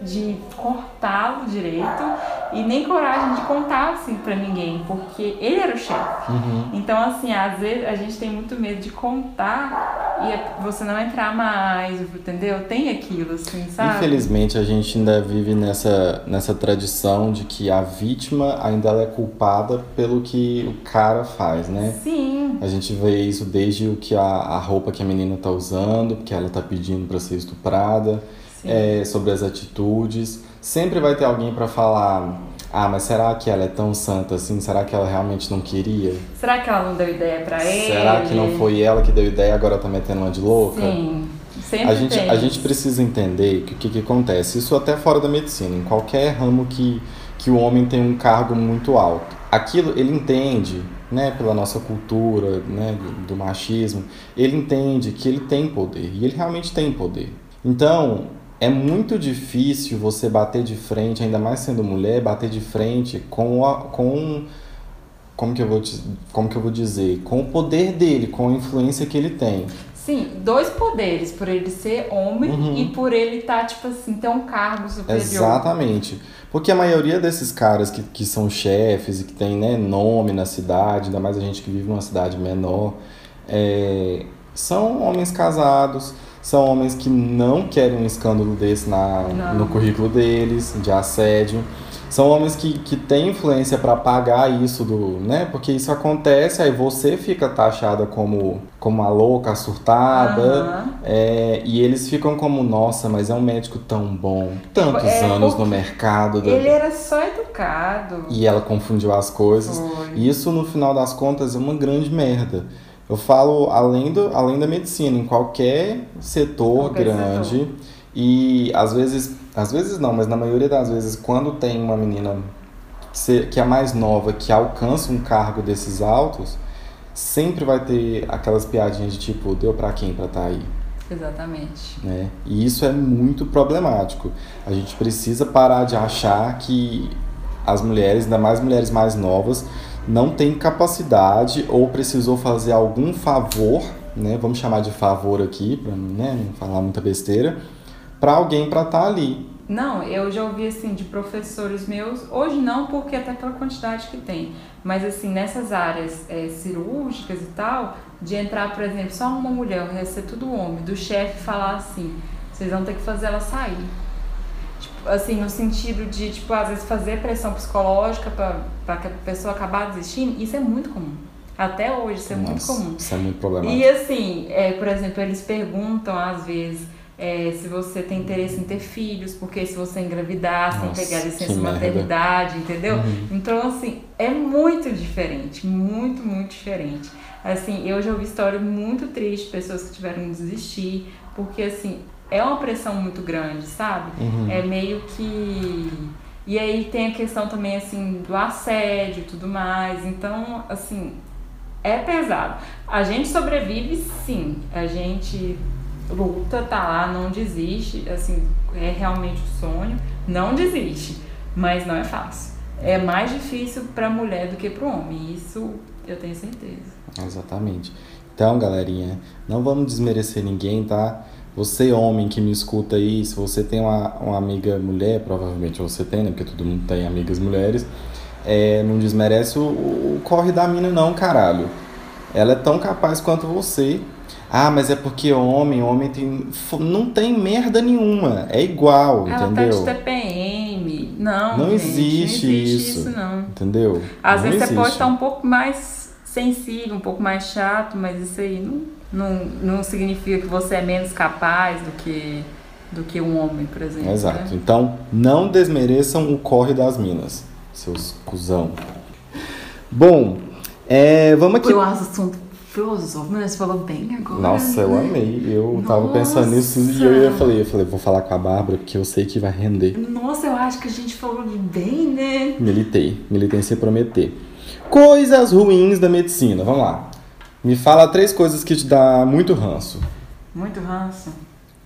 de cortá-lo direito e nem coragem de contar assim pra ninguém, porque ele era o chefe. Uhum. Então assim, às vezes a gente tem muito medo de contar e é- você não entrar mais, entendeu? Tem aquilo assim, sabe? Infelizmente, a gente ainda vive nessa, nessa tradição de que a vítima ainda é culpada pelo que o cara faz, né? Sim, A gente vê isso desde o que a, a roupa que a menina tá usando, porque ela tá pedindo para ser estuprada. É, sobre as atitudes. Sempre vai ter alguém para falar: ah, mas será que ela é tão santa assim? Será que ela realmente não queria? Será que ela não deu ideia pra ele? Será que não foi ela que deu ideia e agora tá metendo uma de louca? Sim, sempre A gente, tem. a gente precisa entender que o que, que acontece, isso até fora da medicina, em qualquer ramo que, que o homem tem um cargo muito alto. Aquilo ele entende, né, pela nossa cultura, né, do, do machismo, ele entende que ele tem poder, e ele realmente tem poder. Então, é muito difícil você bater de frente, ainda mais sendo mulher, bater de frente com a, com como que eu vou te- como que eu vou dizer, com o poder dele, com a influência que ele tem. Sim, dois poderes, por ele ser homem Uhum. e por ele estar, tipo assim, ter um cargo superior. Exatamente. Porque a maioria desses caras que, que são chefes e que tem né, nome na cidade, ainda mais a gente que vive numa cidade menor, é, são homens casados, são homens que não querem um escândalo desse na, Não. no currículo deles, de assédio. São homens que, que têm influência para pagar isso do, né? Porque isso acontece, aí você fica taxada como, como a louca, a surtada, Aham. é, e eles ficam como, nossa, mas é um médico tão bom, tantos É, anos no mercado. da- Ele era só educado. E ela confundiu as coisas. Foi. E isso, no final das contas, é uma grande merda. Eu falo além, do, além da medicina, em qualquer setor Qualquer grande. setor. E às vezes, às vezes não, mas na maioria das vezes, quando tem uma menina que é mais nova, que alcança um cargo desses altos, sempre vai ter aquelas piadinhas de tipo, deu pra quem pra estar aí? Exatamente. né? E isso é muito problemático. A gente precisa parar de achar que as mulheres, ainda mais mulheres mais novas, não têm capacidade ou precisou fazer algum favor, né? Vamos chamar de favor aqui, para né, não falar muita besteira, para alguém para estar ali. Não, eu já ouvi assim de professores meus, hoje não, porque até pela quantidade que tem, mas assim, nessas áreas é, cirúrgicas e tal, de entrar, por exemplo, só uma mulher, o resto é tudo homem, do chefe falar assim, vocês vão ter que fazer ela sair. Assim, no sentido de, tipo, às vezes fazer pressão psicológica para que a pessoa acabar desistindo, isso é muito comum. Até hoje, isso é muito Nossa, comum. Isso é muito problemático. E assim, é, por exemplo, eles perguntam às vezes, é, se você tem interesse em ter filhos, porque se você engravidar Nossa, sem pegar licença maternidade, entendeu? Uhum. Então, assim, é muito diferente, muito, muito diferente. Assim, eu já ouvi história muito triste, pessoas que tiveram que desistir, porque, assim, é uma pressão muito grande, sabe? Uhum. É meio que. E aí tem a questão também, assim, do assédio e tudo mais. Então, assim, é pesado. A gente sobrevive, sim. A gente luta, tá lá, não desiste. Assim, é realmente o sonho. Não desiste. Mas não é fácil. É mais difícil pra mulher do que pro homem. Isso eu tenho certeza. Exatamente. Então, galerinha, não vamos desmerecer ninguém, tá? Você, homem que me escuta aí, se você tem uma, uma amiga mulher, provavelmente você tem, né? Porque todo mundo tem amigas mulheres. É, não desmerece o, o corre da mina, não, caralho. Ela é tão capaz quanto você. Ah, mas é porque homem, homem tem. Não tem merda nenhuma. É igual, Ela tá entendeu? de TPM. Não, Não gente, existe não existe isso. isso, não. Entendeu? Às Não vezes você pode existe. estar um pouco mais sensível, um pouco mais chato, mas isso aí não, não, não significa que você é menos capaz do que, do que um homem, por exemplo. Exato. né? Então, não desmereçam o corre das minas, seus cuzão. Bom, é, vamos aqui. Foi um assunto filosófico, mas você falou bem agora. Nossa, eu né? amei. Eu tava pensando nisso e eu ia falei, eu falei, vou falar com a Bárbara porque eu sei que vai render. Nossa, eu acho que a gente falou bem, né? Militei, militei sem prometer. Coisas ruins da medicina. Vamos lá. Me fala três coisas que te dá muito ranço. Muito ranço.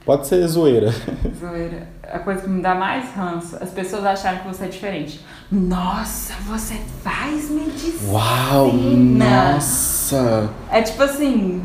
Pode ser zoeira. Zoeira. A coisa que me dá mais ranço, as pessoas acharem que você é diferente. Nossa, você faz medicina. Uau, nossa. É tipo assim,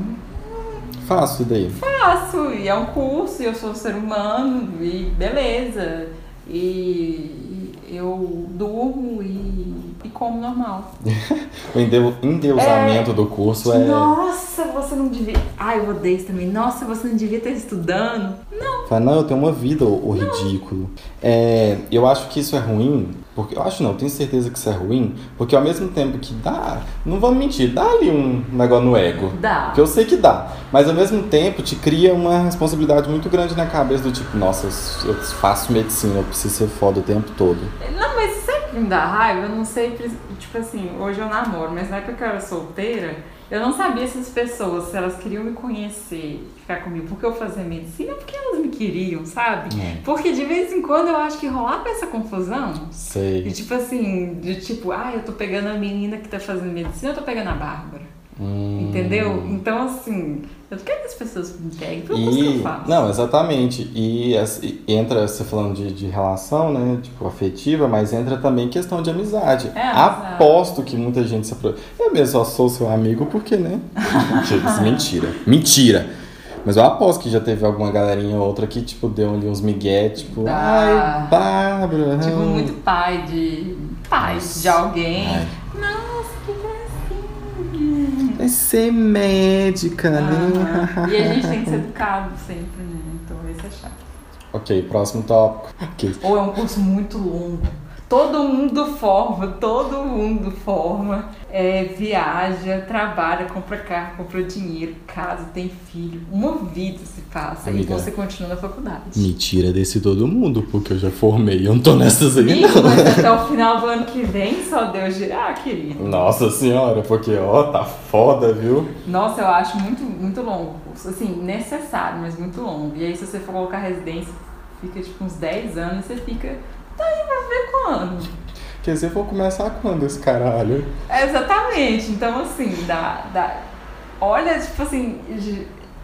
Faço isso daí. faço, e é um curso, e eu sou ser humano, e beleza. E eu durmo e, e como normal. [laughs] O endeu- endeusamento do curso é. Nossa, você não devia. Ai, eu odeio isso também. Nossa, você não devia estar estudando. Não. Fala, não, eu tenho uma vida, o ridículo. É, eu acho que isso é ruim, porque eu acho não, tenho certeza que isso é ruim, porque ao mesmo tempo que dá, não vamos mentir, dá ali um negócio no ego. Dá. Que eu sei que dá, mas ao mesmo tempo te cria uma responsabilidade muito grande na cabeça do tipo, nossa, eu eu faço medicina, eu preciso ser foda o tempo todo. Não, mas sempre me dá raiva, eu não sei, tipo assim, hoje eu namoro, mas na época que eu era solteira, eu não sabia se as pessoas, se elas queriam me conhecer, ficar comigo, porque eu fazia medicina, ou porque elas me queriam, sabe? É. Porque de vez em quando eu acho que rolava essa confusão. E Sei. tipo assim, de tipo, ah, eu tô pegando a menina que tá fazendo medicina, eu tô pegando a Bárbara. Hum. Entendeu? Então assim, eu não quero que as pessoas me peguem pelo curso que E, eu faço. não, exatamente. E, e entra, você falando de, de relação, né? Tipo, afetiva, mas entra também questão de amizade. É. Aposto que muita gente se apro... Eu mesmo só sou seu amigo porque, né? [laughs] Mentira, Mentira. Mentira. Mas eu aposto que já teve alguma galerinha ou outra que, tipo, deu ali uns migué, tipo, Dá. ai, Bárbara. Tipo, hum." muito pai de. pai Nossa. de alguém. Ai. Nossa, Vai ser médica, né? E a gente tem que ser [laughs] educado sempre, né? Então isso é chato. ok, próximo tópico. Ok. Ou é um curso muito longo. Todo mundo forma, todo mundo forma, é, viaja, trabalha, compra carro, compra dinheiro, casa, tem filho. Uma vida se passa Amiga. e você continua na faculdade. Mentira desse todo mundo, porque eu já formei. Eu não tô nessas aí, não. mas até o final do ano que vem, só Deus dirá, querido. Nossa senhora, porque ó, tá foda, viu? Nossa, eu acho muito, muito longo. Assim, necessário, mas muito longo. E aí, se você for colocar residência, fica tipo uns 10 anos, você fica. Tá aí pra ver quando. Quer dizer, vou começar quando esse caralho? É, exatamente. Então, assim, dá, dá. Olha, tipo assim,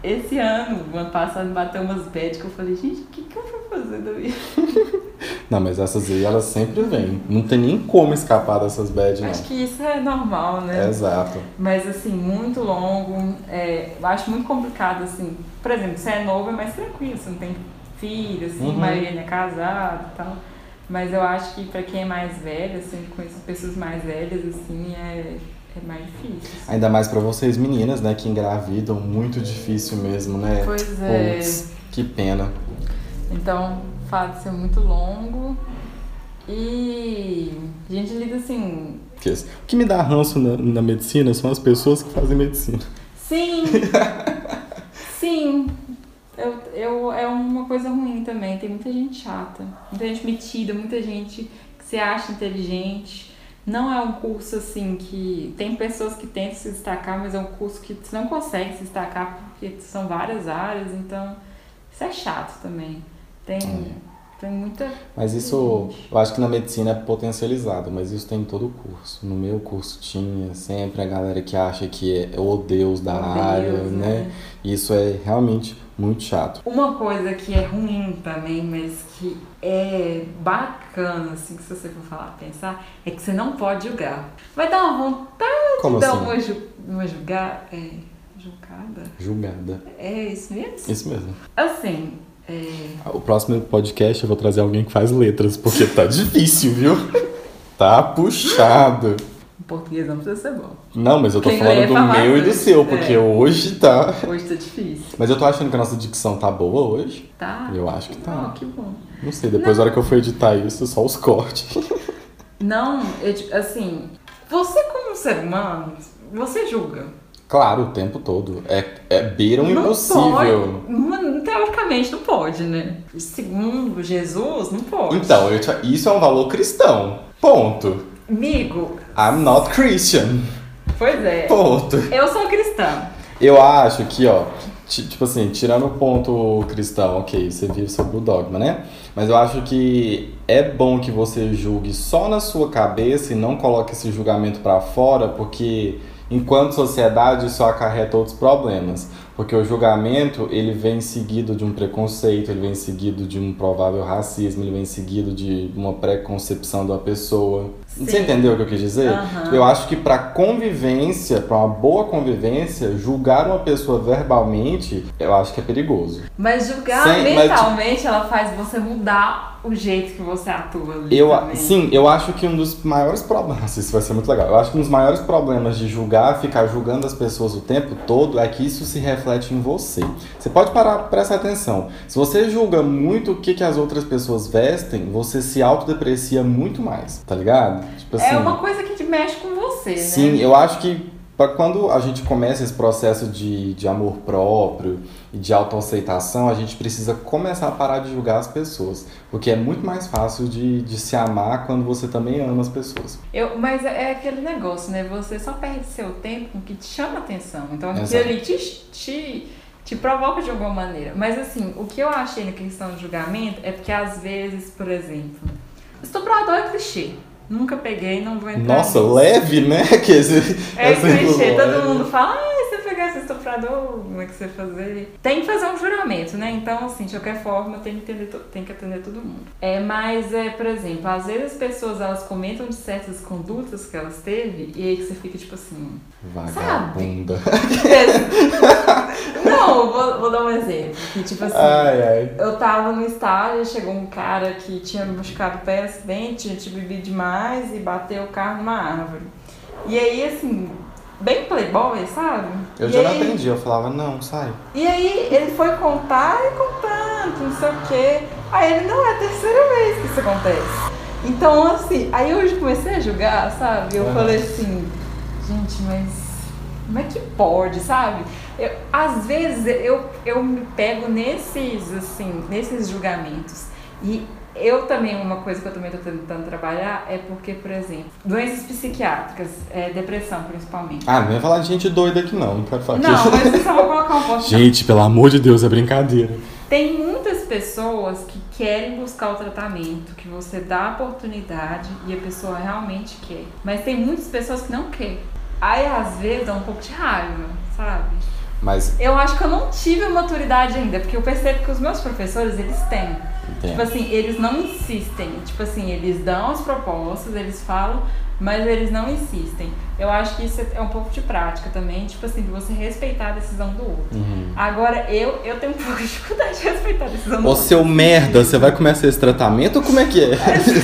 esse ano, ano passado, bateu umas bad que eu falei, gente, o que, que eu vou fazer da vida? [laughs] Não, mas essas aí, elas sempre vêm. Não tem nem como escapar dessas bad, não. Acho que isso é normal, né? Exato. Mas assim, muito longo. É, eu acho muito complicado, assim. Por exemplo, você é novo, é mais tranquilo, você não tem filho, assim, Uhum. a maioria não é casado e tal. Mas eu acho que pra quem é mais velho, assim, conheço pessoas mais velhas, assim, é, é mais difícil. assim. Ainda mais pra vocês meninas, né, que engravidam, muito difícil mesmo, né? Pois é. Puts, que pena. Então, o fato de ser muito longo. E a gente lida assim. O que me dá ranço na, na medicina são as pessoas que fazem medicina. Sim! [laughs] sim! Eu, eu, é uma coisa ruim também. Tem muita gente chata, muita gente metida, muita gente que se acha inteligente. Não é um curso assim que. Tem pessoas que tentam se destacar, mas é um curso que você não consegue se destacar porque são várias áreas, então isso é chato também. Tem. É. Tem muita. Mas isso, eu acho que na medicina é potencializado, mas isso tem em todo o curso. No meu curso tinha sempre a galera que acha que é o Deus da o área, Deus, né? né? Isso é realmente muito chato. Uma coisa que é ruim também, mas que é bacana, assim, que se você for falar, pensar, é que você não pode julgar. Vai dar uma vontade Como de dar assim? uma, ju uma julgar. É, julgada? Julgada. É isso mesmo? Isso mesmo. Assim, é... O próximo podcast eu vou trazer alguém que faz letras, porque tá difícil, viu? [laughs] Tá puxado. Português não precisa ser bom. Não, mas eu tô Quem falando do meu e do seu, porque é. hoje tá. Hoje tá difícil. Mas eu tô achando que a nossa dicção tá boa hoje. Tá. Eu acho que tá. Oh, que bom. Não sei, depois na hora que eu for editar isso, só os cortes. [laughs] Não, eu, assim, você como ser humano, você julga. Claro, o tempo todo. É, é beira um não impossível. Pode, teoricamente não pode, né? Segundo Jesus, não pode. Então, eu, isso é um valor cristão. Ponto. Amigo. I'm not Christian. Pois é. Ponto. Eu sou cristã. Eu acho que, ó, tipo assim, tirando o ponto cristão, ok, você vive sobre o dogma, né? Mas eu acho que é bom que você julgue só na sua cabeça e não coloque esse julgamento para fora, porque enquanto sociedade isso acarreta outros problemas, porque o julgamento ele vem seguido de um preconceito, ele vem seguido de um provável racismo, ele vem seguido de uma preconcepção da pessoa. Sim. Você entendeu o que eu quis dizer? Uhum. Eu acho que para convivência, para uma boa convivência, julgar uma pessoa verbalmente, eu acho que é perigoso. Mas julgar Sem, mentalmente, mas, ela faz você mudar o jeito que você atua ali eu, Sim, eu acho que um dos maiores problemas, [laughs] isso vai ser muito legal, eu acho que um dos maiores problemas de julgar, ficar julgando as pessoas o tempo todo, é que isso se reflete em você. Você pode parar, prestar atenção. Se você julga muito o que, que as outras pessoas vestem, você se autodeprecia muito mais, tá ligado? Tipo é assim, é uma coisa que mexe com você, sim, né? Sim, eu acho que quando a gente começa esse processo de, de amor próprio e de autoaceitação, a gente precisa começar a parar de julgar as pessoas. Porque é muito mais fácil de, de se amar quando você também ama as pessoas. Eu, mas é aquele negócio, né? Você só perde seu tempo com o que te chama atenção. Então aquilo ali te, te, te provoca de alguma maneira. Mas assim, o que eu achei na questão de julgamento é porque às vezes, por exemplo, estuprador é clichê. Nunca peguei, não vou entrar. Nossa, nisso. leve, né? [laughs] Que esse, é clichê, todo mundo fala, ah, estuprador, como é que você fazer? Tem que fazer um juramento, né? Então, assim, de qualquer forma, tem que, entender, tem que atender todo mundo. É, mas, é, por exemplo, às vezes as pessoas elas comentam de certas condutas que elas teve e aí que você fica tipo assim. Vagabunda. [laughs] não, vou, vou, dar um exemplo. Que, tipo assim, ai, ai. eu tava no estádio, chegou um cara que tinha machucado o pé acidente, tinha bebido demais e bateu o carro numa árvore. E aí, assim, bem playboy, sabe? Eu e já aí... não atendi, eu falava, não, sai. E aí ele foi contar e contando, não sei o quê. Aí ele, não, é a terceira vez que isso acontece. Então, assim, aí hoje comecei a julgar, sabe? Eu uhum. falei assim, gente, mas como é que pode, sabe? Eu, às vezes eu, eu me pego nesses, assim, nesses julgamentos. E eu também, uma coisa que eu também estou tentando trabalhar é porque, por exemplo, doenças psiquiátricas, é, depressão principalmente. Ah, não ia falar de gente doida aqui não, não quero falar Não, mas eu só vou colocar um ponto. Gente, pelo amor de Deus, é brincadeira. Tem muitas pessoas que querem buscar o tratamento, que você dá a oportunidade e a pessoa realmente quer. Mas tem muitas pessoas que não querem. Aí, às vezes, dá um pouco de raiva, sabe? Mas... Eu acho que eu não tive a maturidade ainda, porque eu percebo que os meus professores, eles têm. Entendo. Tipo assim, eles não insistem. Tipo assim, eles dão as propostas, eles falam, mas eles não insistem. Eu acho que isso é um pouco de prática também, tipo assim, de você respeitar a decisão do outro. Uhum. Agora, eu, eu tenho um pouco de dificuldade de respeitar a decisão do Ô, outro. Ô, seu merda, você vai começar esse tratamento ou como é que é? [laughs] assim.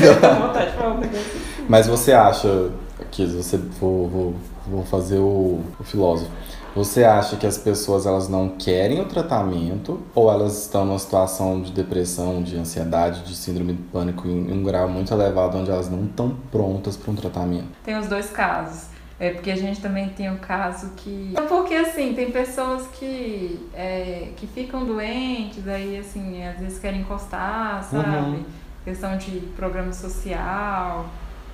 Mas você acha, que você vou, vou, vou fazer o, o filósofo. Você acha que as pessoas elas não querem o tratamento ou elas estão numa situação de depressão, de ansiedade, de síndrome de pânico em um grau muito elevado onde elas não estão prontas para um tratamento? Tem os dois casos. É porque a gente também tem um caso que. É porque assim, tem pessoas que, é, que ficam doentes, aí assim, às vezes querem encostar, sabe? Uhum. Questão de programa social.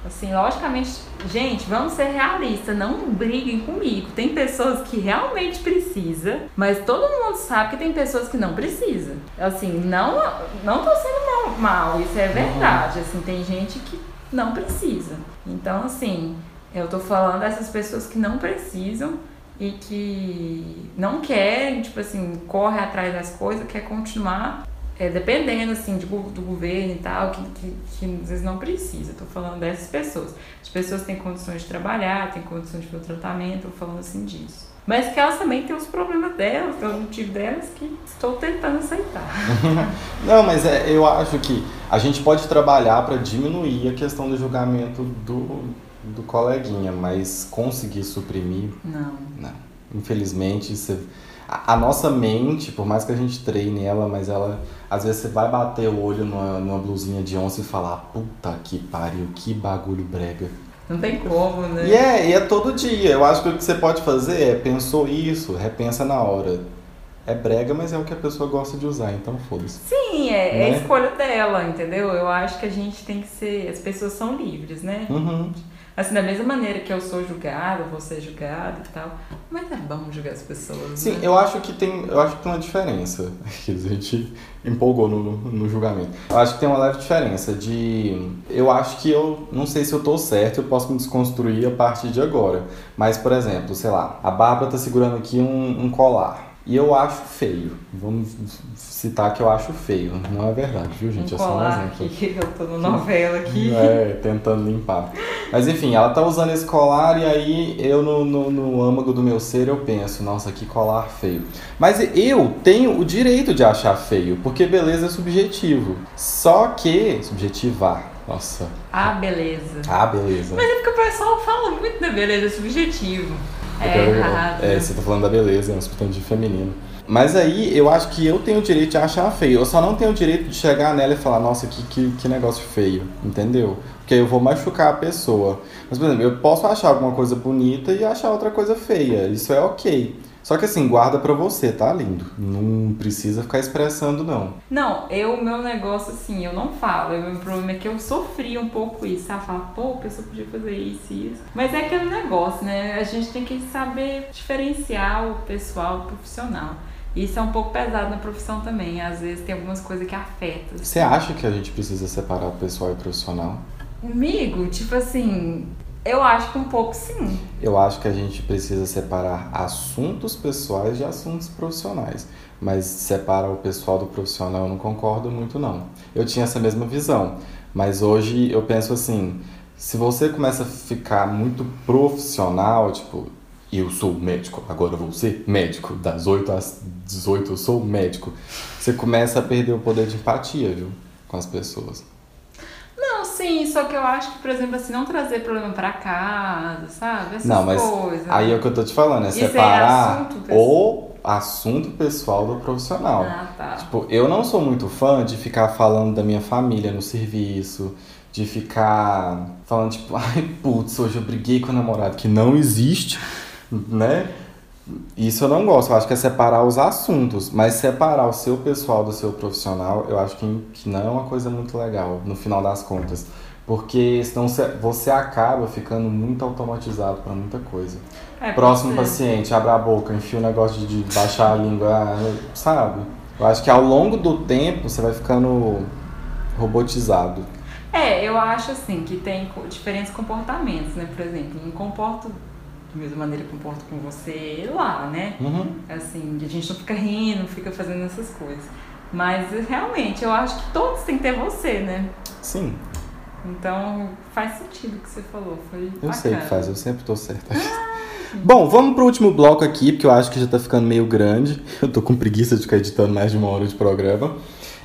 Assim, logicamente, gente, vamos ser realistas, não briguem comigo. Tem pessoas que realmente precisa, mas todo mundo sabe que tem pessoas que não precisa. Assim, não não tô sendo mal, mal isso é verdade. Assim, tem gente que não precisa. Então, assim, eu tô falando dessas pessoas que não precisam e que não querem, tipo assim, corre atrás das coisas, quer continuar é, dependendo assim de, do governo e tal, que, que, que às vezes não precisa. Estou falando dessas pessoas. As pessoas têm condições de trabalhar, têm condições de o tratamento, estou falando assim disso. Mas que elas também têm os problemas delas, tem o motivo delas que estou tentando aceitar. [laughs] não, mas é, eu acho que a gente pode trabalhar para diminuir a questão do julgamento do, do coleguinha, mas conseguir suprimir. Não. Não. Infelizmente, você a, nossa mente, por mais que a gente treine ela, mas ela. Às vezes você vai bater o olho numa, numa blusinha de onça e falar, puta que pariu, que bagulho brega. Não tem como, né? E é, e é todo dia. Eu acho que o que você pode fazer é pensou isso, repensa na hora. É brega, mas é o que a pessoa gosta de usar, então foda-se. Sim, é, né? é a escolha dela, entendeu? Eu acho que a gente tem que ser. As pessoas são livres, né? Uhum. Assim, da mesma maneira que eu sou julgada, você é julgado e tal. Mas é bom julgar as pessoas. Sim, né? eu acho que tem. Eu acho que tem uma diferença. [laughs] a gente empolgou no, no julgamento. Eu acho que tem uma leve diferença de. Eu acho que eu. Não sei se eu tô certo, eu posso me desconstruir a partir de agora. Mas, por exemplo, sei lá, a Bárbara tá segurando aqui um, um colar. E eu acho feio. Vamos citar que eu acho feio. Não é verdade, viu, gente? Um é só um exemplo. Aqui, eu tô no novela aqui. [laughs] É, tentando limpar. Mas enfim, ela tá usando esse colar e aí eu no, no, no âmago do meu ser eu penso, nossa, que colar feio. Mas eu tenho o direito de achar feio, porque beleza é subjetivo. Só que. Subjetivar. Nossa. Ah, beleza. Ah, beleza. Mas é porque o pessoal fala muito da beleza subjetivo. É errado. É, você tá falando da beleza, é um substantivo feminino. Mas aí eu acho que eu tenho o direito de achar feio. Eu só não tenho o direito de chegar nela e falar, nossa, que, que, que negócio feio, entendeu? Porque aí eu vou machucar a pessoa. Mas, por exemplo, eu posso achar alguma coisa bonita e achar outra coisa feia. Isso é ok. Só que assim, guarda pra você, tá lindo. Não precisa ficar expressando, não. Não, eu, meu negócio, assim, eu não falo. O meu problema é que eu sofri um pouco isso, sabe? Falar, pô, a pessoa podia fazer isso e isso. Mas é aquele negócio, né? A gente tem que saber diferenciar o pessoal do profissional. Isso é um pouco pesado na profissão também. Às vezes tem algumas coisas que afetam. Você acha que a gente precisa separar o pessoal e o profissional? Amigo, tipo assim, eu acho que um pouco sim. Eu acho que a gente precisa separar assuntos pessoais de assuntos profissionais. Mas separar o pessoal do profissional eu não concordo muito não. Eu tinha essa mesma visão, mas hoje eu penso assim, se você começa a ficar muito profissional, tipo, eu sou médico, agora vou ser médico, das 8 às 18 eu sou médico, você começa a perder o poder de empatia, viu, com as pessoas. Sim, só que eu acho que, por exemplo, assim, não trazer problema pra casa, sabe? Essas não, mas coisas. Aí é o que eu tô te falando, é Isso separar é assunto o assunto pessoal do profissional. Ah, tá. Tipo, eu não sou muito fã de ficar falando da minha família no serviço, de ficar falando, tipo, [laughs] ai, putz, hoje eu briguei com o namorado, que não existe, né? Isso eu não gosto, eu acho que é separar os assuntos, mas separar o seu pessoal do seu profissional, eu acho que, que não é uma coisa muito legal, no final das contas. Porque senão você acaba ficando muito automatizado para muita coisa. É, Próximo paciente, abre a boca, enfia o negócio de baixar a língua, sabe? Eu acho que ao longo do tempo você vai ficando robotizado. É, eu acho assim que tem diferentes comportamentos, né? Por exemplo, um comporto da mesma maneira que comporto com você lá, né? Uhum. Assim, a gente não fica rindo, não fica fazendo essas coisas. Mas realmente, eu acho que todos têm que ter você, né? Sim. Então faz sentido o que você falou. Foi eu bacana. sei que faz, eu sempre tô certa. Ah, [laughs] Bom, vamos pro último bloco aqui, porque eu acho que já tá ficando meio grande. Eu tô com preguiça de ficar editando mais de uma hora de programa.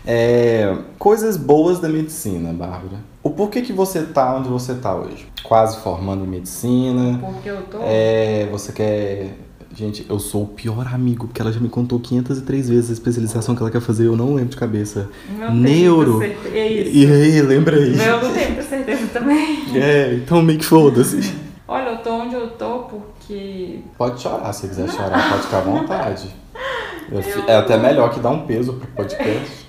É, coisas boas da medicina, Bárbara. O porquê que você tá onde você tá hoje? Quase formando em medicina. Porque eu tô. É, você quer. Gente, eu sou o pior amigo, porque ela já me contou 503 vezes a especialização que ela quer fazer, eu não lembro de cabeça. Não Neuro. É isso. E aí, lembra aí. Eu não tenho certeza também. [laughs] É, então meio que foda-se. Olha, eu tô tô onde eu tô porque. Pode chorar, se quiser chorar, pode ficar à vontade. [laughs] Eu... É até melhor que dar um peso pro podcast.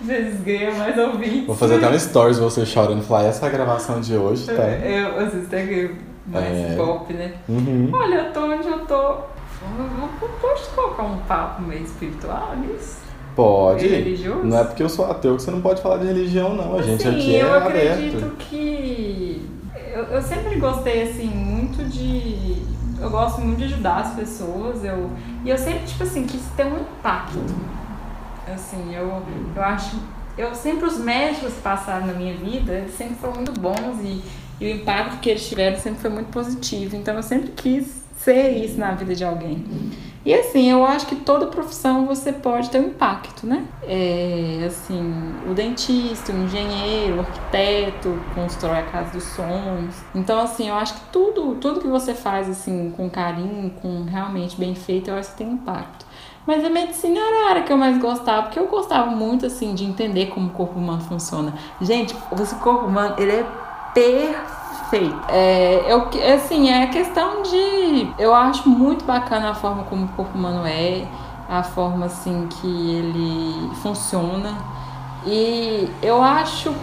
Às vezes ganha mais ouvintes. Vou fazer até um stories você chorando e falar, essa é a gravação de hoje, tá? Eu, às vezes até ganho mais é. pop, né? Uhum. Olha, eu tô onde eu tô. Posso colocar um papo meio espiritual nisso? Pode. Religioso? Não é porque eu sou ateu que você não pode falar de religião, não. A gente Sim, aqui é eu aberto. Eu acredito que. Eu, eu sempre gostei, assim, muito de. Eu gosto muito de ajudar as pessoas. Eu, e eu sempre, tipo assim, quis ter um impacto. Assim, eu, eu acho. Eu sempre, os médicos passaram na minha vida, sempre foram muito bons e, e o impacto que eles tiveram sempre foi muito positivo. Então eu sempre quis ser isso na vida de alguém. E assim, eu acho que toda profissão você pode ter um impacto, né? É, assim, o dentista, o engenheiro, o arquiteto, constrói a casa dos sonhos. Então, assim, eu acho que tudo, tudo que você faz assim com carinho, com realmente bem feito, eu acho que tem impacto. Mas a medicina era a área que eu mais gostava, porque eu gostava muito assim de entender como o corpo humano funciona. Gente, o corpo humano, ele é perfeito perfeito. É, eu, assim, é questão de. Eu acho muito bacana a forma como o corpo humano é, a forma assim que ele funciona. E eu acho.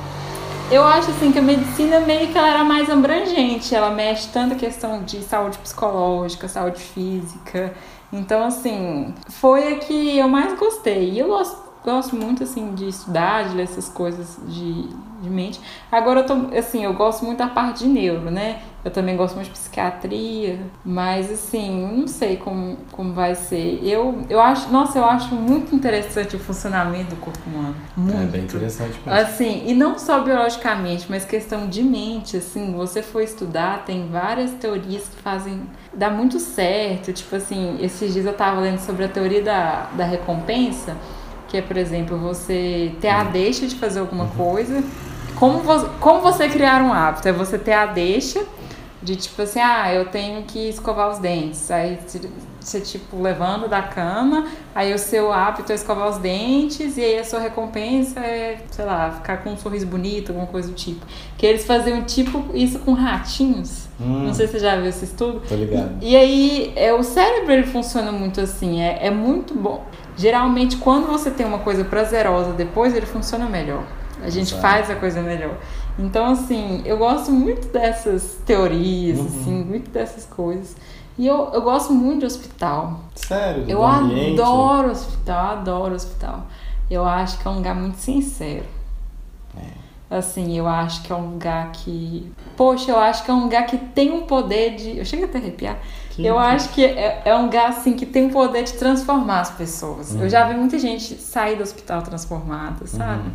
Eu acho assim que a medicina meio que ela era mais abrangente, ela mexe tanto a questão de saúde psicológica, saúde física. Então, assim, foi a que eu mais gostei. E eu gosto gosto muito, assim, de estudar, de ler essas coisas de, de mente. Agora, eu tô, assim, eu gosto muito da parte de neuro, né? Eu também gosto muito de psiquiatria, mas, assim, não sei como, como vai ser. Eu, eu acho, nossa, eu acho muito interessante o funcionamento do corpo humano. Muito. É bem interessante mesmo. Assim, e não só biologicamente, mas questão de mente, assim, você for estudar, tem várias teorias que fazem, dá muito certo. Tipo assim, esses dias eu tava lendo sobre a teoria da, da recompensa, que é, por exemplo, você ter a deixa de fazer alguma uhum. coisa. Como você, como você criar um hábito? É você ter a deixa de tipo assim, ah, eu tenho que escovar os dentes. Aí você, tipo, levando da cama, aí o seu hábito é escovar os dentes, e aí a sua recompensa é, sei lá, ficar com um sorriso bonito, alguma coisa do tipo. Que eles faziam tipo isso com ratinhos. Hum, Não sei se você já viu esse estudo. Tô ligado. E, e aí, é, o cérebro ele funciona muito assim, é, é muito bom. Geralmente, quando você tem uma coisa prazerosa depois, ele funciona melhor. A gente Exato. faz a coisa melhor. Então, assim, eu gosto muito dessas teorias, uhum. assim, muito dessas coisas. E eu, eu gosto muito de hospital. Sério? Eu adoro hospital, adoro hospital. Eu acho que é um lugar muito sincero. É. Assim, eu acho que é um lugar que. Poxa, eu acho que é um lugar que tem um poder de. Eu chego até a arrepiar eu acho que é, é, um gás assim, que tem o poder de transformar as pessoas. Uhum. Eu já vi muita gente sair do hospital transformada, sabe? Uhum.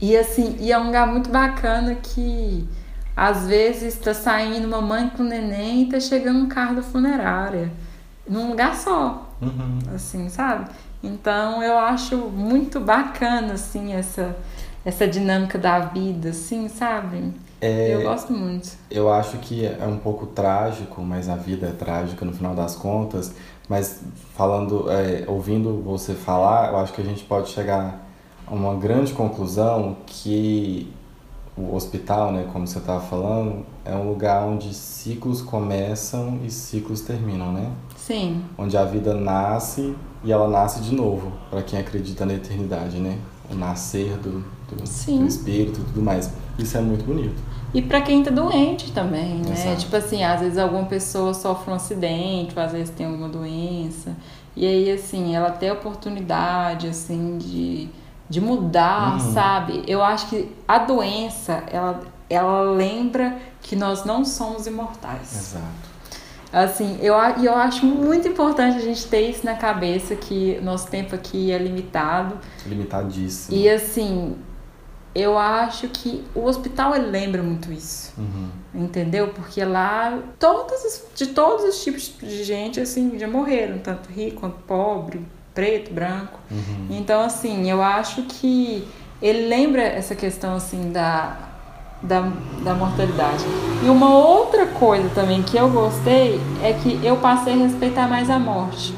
E assim, e é um lugar muito bacana que às vezes está saindo uma mãe com neném e tá chegando um carro da funerária. Num lugar só. Uhum. Assim, sabe? Então eu acho muito bacana, assim, essa, essa dinâmica da vida, assim, sabe? É, eu gosto muito. Eu acho que é um pouco trágico, mas a vida é trágica no final das contas. Mas falando, é, ouvindo você falar, eu acho que a gente pode chegar a uma grande conclusão que o hospital, né, como você estava falando, é um lugar onde ciclos começam e ciclos terminam, né? Sim. Onde a vida nasce e ela nasce de novo, para quem acredita na eternidade, né? O nascer do, do, do espírito e tudo mais. Isso é muito bonito. E para quem tá doente também, né? Exato. Tipo assim, às vezes alguma pessoa sofre um acidente, ou às vezes tem alguma doença. E aí, assim, ela tem a oportunidade, assim, de, de mudar, uhum. sabe? Eu acho que a doença, ela, ela lembra que nós não somos imortais. Exato. Assim, eu, eu acho muito importante a gente ter isso na cabeça, que nosso tempo aqui é limitado. Limitadíssimo. E assim, eu acho que o hospital ele lembra muito isso. Uhum. Entendeu? Porque lá de todos os tipos de gente assim já morreram, tanto rico quanto pobre, preto, branco. Uhum. Então assim, eu acho que ele lembra essa questão assim da, da, da mortalidade. E uma outra coisa também que eu gostei é que eu passei a respeitar mais a morte.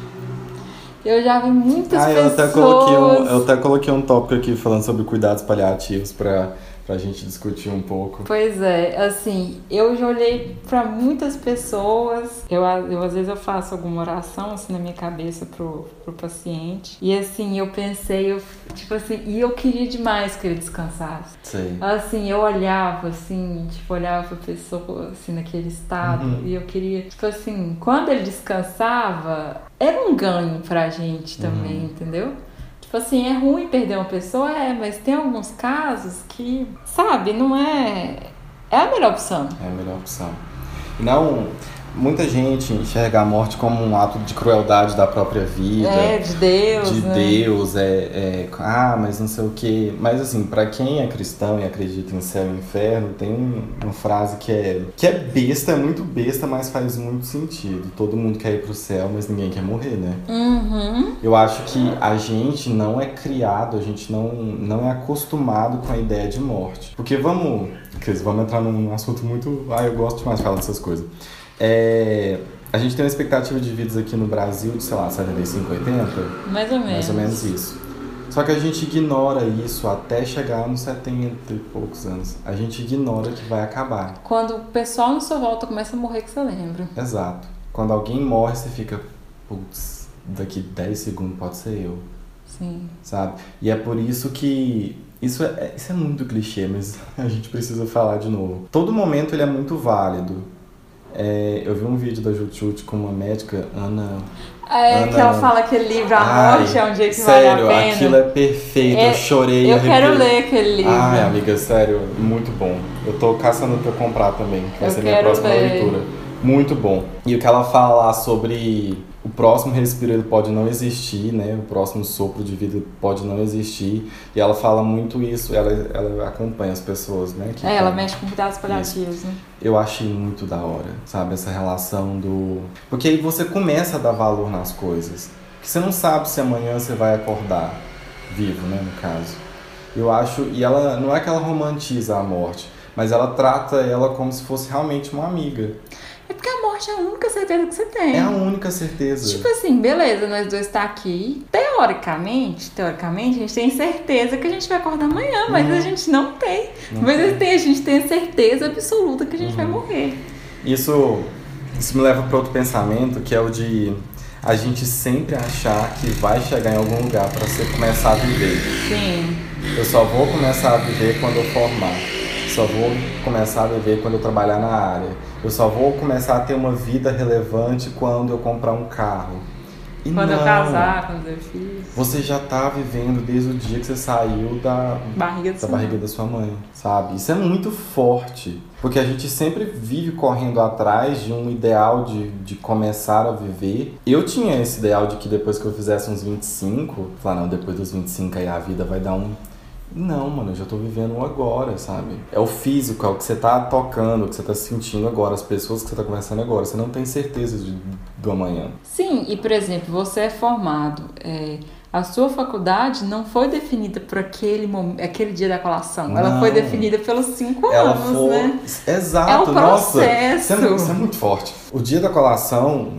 Eu já vi muitas ah, eu pessoas... Até coloquei um, eu até coloquei um tópico aqui falando sobre cuidados paliativos para pra gente discutir um pouco. Pois é, assim, eu já olhei para muitas pessoas, eu, eu às vezes eu faço alguma oração assim na minha cabeça pro, pro paciente, e assim, eu pensei, eu, tipo assim, e eu queria demais que ele descansasse. Sim. Assim, eu olhava assim, tipo, olhava pra pessoa assim naquele estado, Uhum. e eu queria, tipo assim, quando ele descansava, era um ganho pra gente também, Uhum. entendeu? Tipo assim, é ruim perder uma pessoa, é, mas tem alguns casos que, sabe, não é. É a melhor opção. É a melhor opção. E não, muita gente enxerga a morte como um ato de crueldade da própria vida. É, de Deus. de né? Deus, é, é, ah, mas não sei o que. Mas assim, pra quem é cristão e acredita em céu e inferno, tem um- uma frase que é que é besta, é muito besta, mas faz muito sentido. Todo mundo quer ir pro céu, mas ninguém quer morrer, né? Uhum. Eu acho que a gente não é criado, a gente não, não é acostumado com a ideia de morte. Porque vamos, Cris, vamos entrar num assunto muito. Ah, eu gosto demais de falar dessas coisas. É, a gente tem uma expectativa de vidas aqui no Brasil de, sei lá, 75, 80. Mais ou menos. Mais ou menos isso. Só que a gente ignora isso até chegar nos 70 e poucos anos. A gente ignora que vai acabar. Quando o pessoal na sua volta começa a morrer, que você lembra. Exato. Quando alguém morre, você fica, putz, daqui 10 segundos pode ser eu, Sim. sabe? E é por isso que. Isso é, isso é muito clichê, mas [laughs] a gente precisa falar de novo. Todo momento ele é muito válido. É, eu vi um vídeo da Jutut com uma médica, Ana. É Ana- que ela fala que o livro A Ai, Morte é um dia que sério, vale a pena. aquilo é perfeito. É, eu chorei. Eu quero ler aquele livro. Ai, amiga, sério, muito bom. Eu tô caçando pra comprar também, que vai Eu ser minha próxima ler. leitura. Muito bom. E o que ela fala lá sobre o próximo respiro ele pode não existir, né? O próximo sopro de vida pode não existir. E ela fala muito isso, ela, ela acompanha as pessoas, né? que É, ela mexe com cuidados paliativos, né? eu achei muito da hora, sabe? Essa relação do. Porque aí você começa a dar valor nas coisas. Porque você não sabe se amanhã você vai acordar vivo, né? No caso. Eu acho. E ela. Não é que ela romantiza a morte, mas ela trata ela como se fosse realmente uma amiga. É morte é a única certeza que você tem. É a única certeza. Tipo assim, beleza, nós dois tá aqui. Teoricamente, teoricamente, a gente tem certeza que a gente vai acordar amanhã, mas Uhum. a gente não tem. Não mas tem. tem, a gente tem a certeza absoluta que a gente vai Uhum. morrer. Isso, isso me leva para outro pensamento, que é o de a gente sempre achar que vai chegar em algum lugar para você começar a viver. Sim. Eu só vou começar a viver quando eu formar. Só vou começar a viver quando eu trabalhar na área. Eu só vou começar a ter uma vida relevante quando eu comprar um carro. E Quando eu não, casar, quando eu fiz. Você já tá vivendo desde o dia que você saiu da, Barriga da sua barriga mãe. da sua mãe, sabe? Isso é muito forte, porque a gente sempre vive correndo atrás de um ideal de, de começar a viver. Eu tinha esse ideal de que depois que eu fizesse uns 25, falar, não, depois dos 25 aí a vida vai dar um. Não, mano, eu já tô vivendo agora, sabe? É o físico, é o que você tá tocando, o que você tá sentindo agora, as pessoas que você tá conversando agora. Você não tem certeza de, do amanhã. Sim, e por exemplo, você é formado. é, a sua faculdade não foi definida por aquele, mom- aquele dia da colação. Ela foi definida pelos cinco Ela anos, foi. né? Exato, É o nossa. processo. Isso é, mu- isso é muito forte. O dia da colação,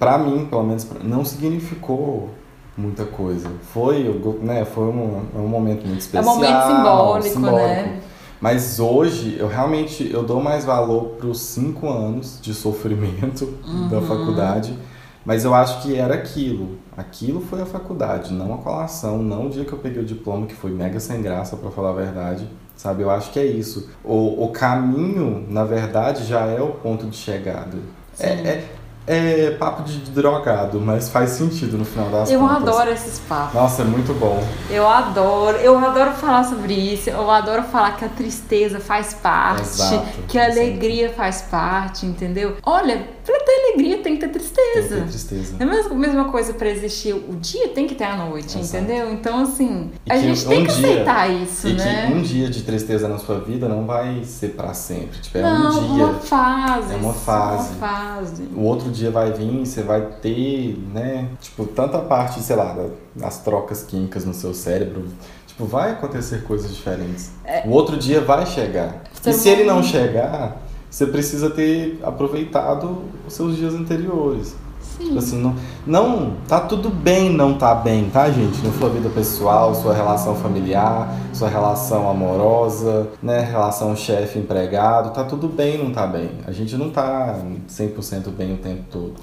pra mim, pelo menos, não significou muita coisa. Foi, né, foi um, é um momento muito É um especial. momento simbólico, né? Mas hoje, eu realmente eu dou mais valor pros cinco anos de sofrimento [laughs] da Uhum. faculdade. Mas eu acho que era aquilo. Aquilo foi a faculdade, não a colação, não o dia que eu peguei o diploma, que foi mega sem graça, pra falar a verdade. Sabe, eu acho que é isso. O, o caminho, na verdade, já é o ponto de chegada. É, é, é papo de drogado, mas faz sentido no final das Eu contas. adoro esses papos. Nossa, é muito bom. Eu adoro, eu adoro falar sobre isso. Eu adoro falar que a tristeza faz parte, Exato, que a alegria faz parte, entendeu? Olha, pra ter alegria tem que ter Tem tristeza. que ter tristeza. É a mesma, coisa pra existir o dia tem que ter a noite, Exato. entendeu? Então, assim, E a gente tem um que dia- aceitar isso, E né? que um dia de tristeza na sua vida não vai ser pra sempre. Tipo, é Não, um dia. uma fase. É uma fase. Uma fase. O outro dia vai vir, você vai ter, né? Tipo, tanta parte, sei lá, da- das trocas químicas no seu cérebro. Tipo, vai acontecer coisas diferentes. O outro dia vai chegar. Ser E se ele não chegar, você precisa ter aproveitado os seus dias anteriores. Sim. Tipo assim, não, não, tá tudo bem não tá bem, tá, gente? Na sua vida pessoal, sua relação familiar, sua relação amorosa, né, relação chefe-empregado, tá tudo bem não tá bem. A gente não tá 100% bem o tempo todo.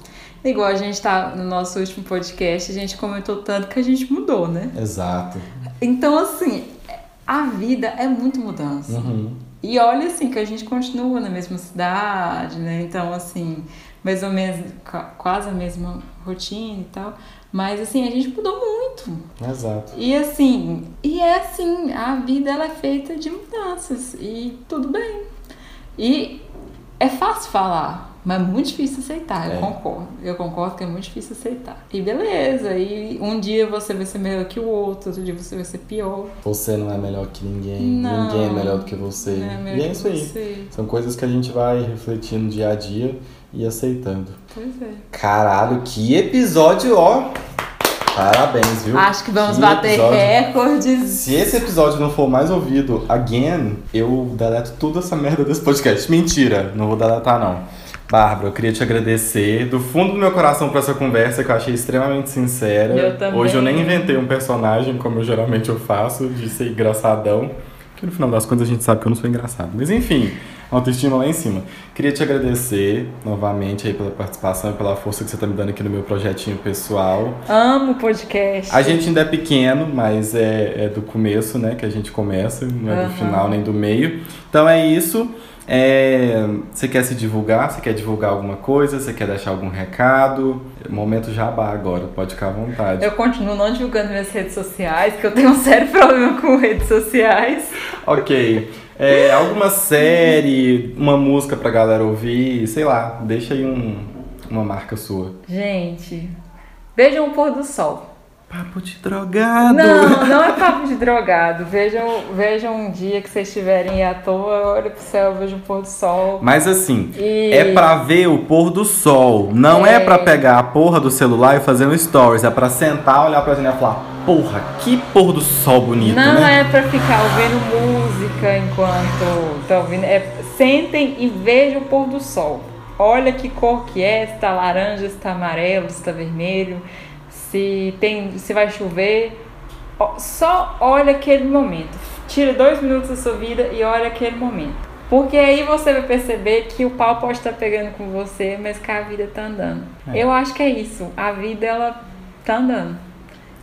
Igual a gente tá no nosso último podcast, a gente comentou tanto que a gente mudou, né? Exato. Então, assim, a vida é muito mudança. Uhum. E olha, assim, que a gente continua na mesma cidade, né? Então, assim, mais ou menos qua- quase a mesma rotina e tal. Mas, assim, a gente mudou muito. Exato. E, assim, e é assim, a vida ela é feita de mudanças. E tudo bem. E é fácil falar. Mas é muito difícil aceitar, eu É. concordo. Eu concordo que é muito difícil aceitar. E beleza, e um dia você vai ser melhor que o outro, outro dia você vai ser pior. Você não é melhor que ninguém, Não. ninguém é melhor do que você. É melhor e é isso aí. você. São coisas que a gente vai refletindo dia a dia e aceitando. Pois é. Caralho, que episódio, ó! Parabéns, viu? Acho que vamos Que bater episódio. recordes. Se esse episódio não for mais ouvido again, eu deleto tudo essa merda desse podcast. Mentira, não vou deletar não. Bárbara, eu queria te agradecer do fundo do meu coração por essa conversa que eu achei extremamente sincera. Eu também. Hoje eu nem inventei um personagem como eu geralmente eu faço, de ser engraçadão. Que no final das contas a gente sabe que eu não sou engraçado. Mas enfim, autoestima lá em cima. Queria te agradecer novamente aí pela participação e pela força que você tá me dando aqui no meu projetinho pessoal. Amo podcast. A gente ainda é pequeno, mas é, é do começo, né, que a gente começa, não é do Aham. final nem do meio. Então é isso. É, você quer se divulgar? Você quer divulgar alguma coisa? Você quer deixar algum recado? Momento jabá agora, pode ficar à vontade. Eu continuo não divulgando minhas redes sociais, porque eu tenho um sério [laughs] problema com redes sociais. Ok. É, alguma série, uma música pra galera ouvir, sei lá, deixa aí um, uma marca sua. Gente, vejam o pôr do sol. Papo de drogado! Não, não é papo de drogado. Vejam, vejam um dia que vocês estiverem à toa, olha pro céu, vejam o pôr do sol. Mas assim, E... É pra ver o pôr do sol. Não é, É. pra pegar a porra do celular e fazer um stories. É pra sentar, olhar pra janela e falar: Porra, que pôr do sol bonito, Não né? é pra ficar ouvindo música enquanto tá ouvindo. É, sentem e vejam o pôr do sol. Olha que cor que é, se tá laranja, se tá amarelo, se tá vermelho, se tem, se vai chover. Só olha aquele momento. Tira dois minutos da sua vida e olha aquele momento. Porque aí você vai perceber que o pau pode estar pegando com você, mas que a vida tá andando. É. Eu acho que é isso. A vida, ela tá andando.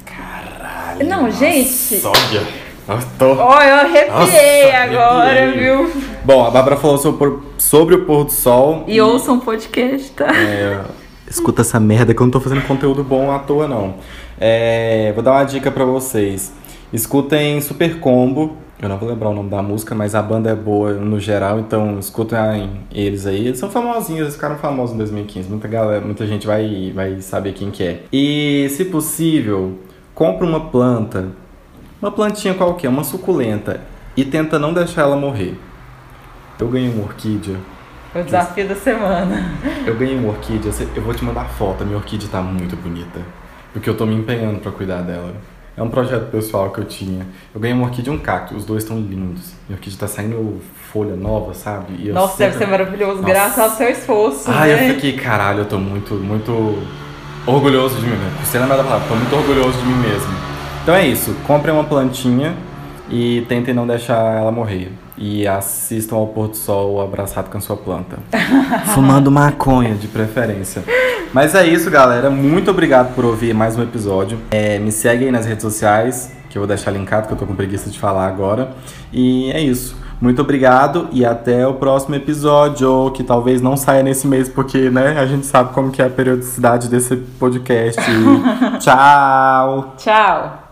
Caralho. Não, gente. Olha. Eu tô... Ó, eu arrepiei Nossa, agora, arrepiei. viu? Bom, a Bárbara falou sobre, sobre o pôr do sol. E ouçam um podcast, tá? É, escuta essa merda que eu não tô fazendo conteúdo bom à toa, não. É, vou dar uma dica pra vocês. Escutem Super Combo. Eu não vou lembrar o nome da música, mas a banda é boa no geral, então escutem eles aí. Eles são famosinhos, eles ficaram famosos em 2015. Muita galera, muita gente vai, vai saber quem que é. E, se possível, compra uma planta, uma plantinha qualquer, uma suculenta, e tenta não deixar ela morrer. Eu ganhei uma orquídea o desafio da semana. eu ganhei uma orquídea, eu vou te mandar foto, a minha orquídea tá muito bonita. Porque eu tô me empenhando pra cuidar dela. É um projeto pessoal que eu tinha. Eu ganhei uma orquídea e um cacto, os dois estão lindos. Minha orquídea tá saindo folha nova, sabe? Nossa, deve ser sempre- maravilhoso, Nossa. graças ao seu esforço. Ai, né? eu fiquei, caralho, eu tô muito, muito orgulhoso de mim mesmo. Você lembra da palavra? Tô muito orgulhoso de mim mesmo. Então é isso, comprem uma plantinha e tentem não deixar ela morrer. E assistam ao pôr do sol abraçado com a sua planta. [laughs] Fumando maconha, de preferência. Mas é isso, galera. Muito obrigado por ouvir mais um episódio. É, me segue aí nas redes sociais, que eu vou deixar linkado, que eu tô com preguiça de falar agora. E é isso. Muito obrigado e até o próximo episódio, que talvez não saia nesse mês, porque né, a gente sabe como que é a periodicidade desse podcast. [laughs] Tchau! Tchau.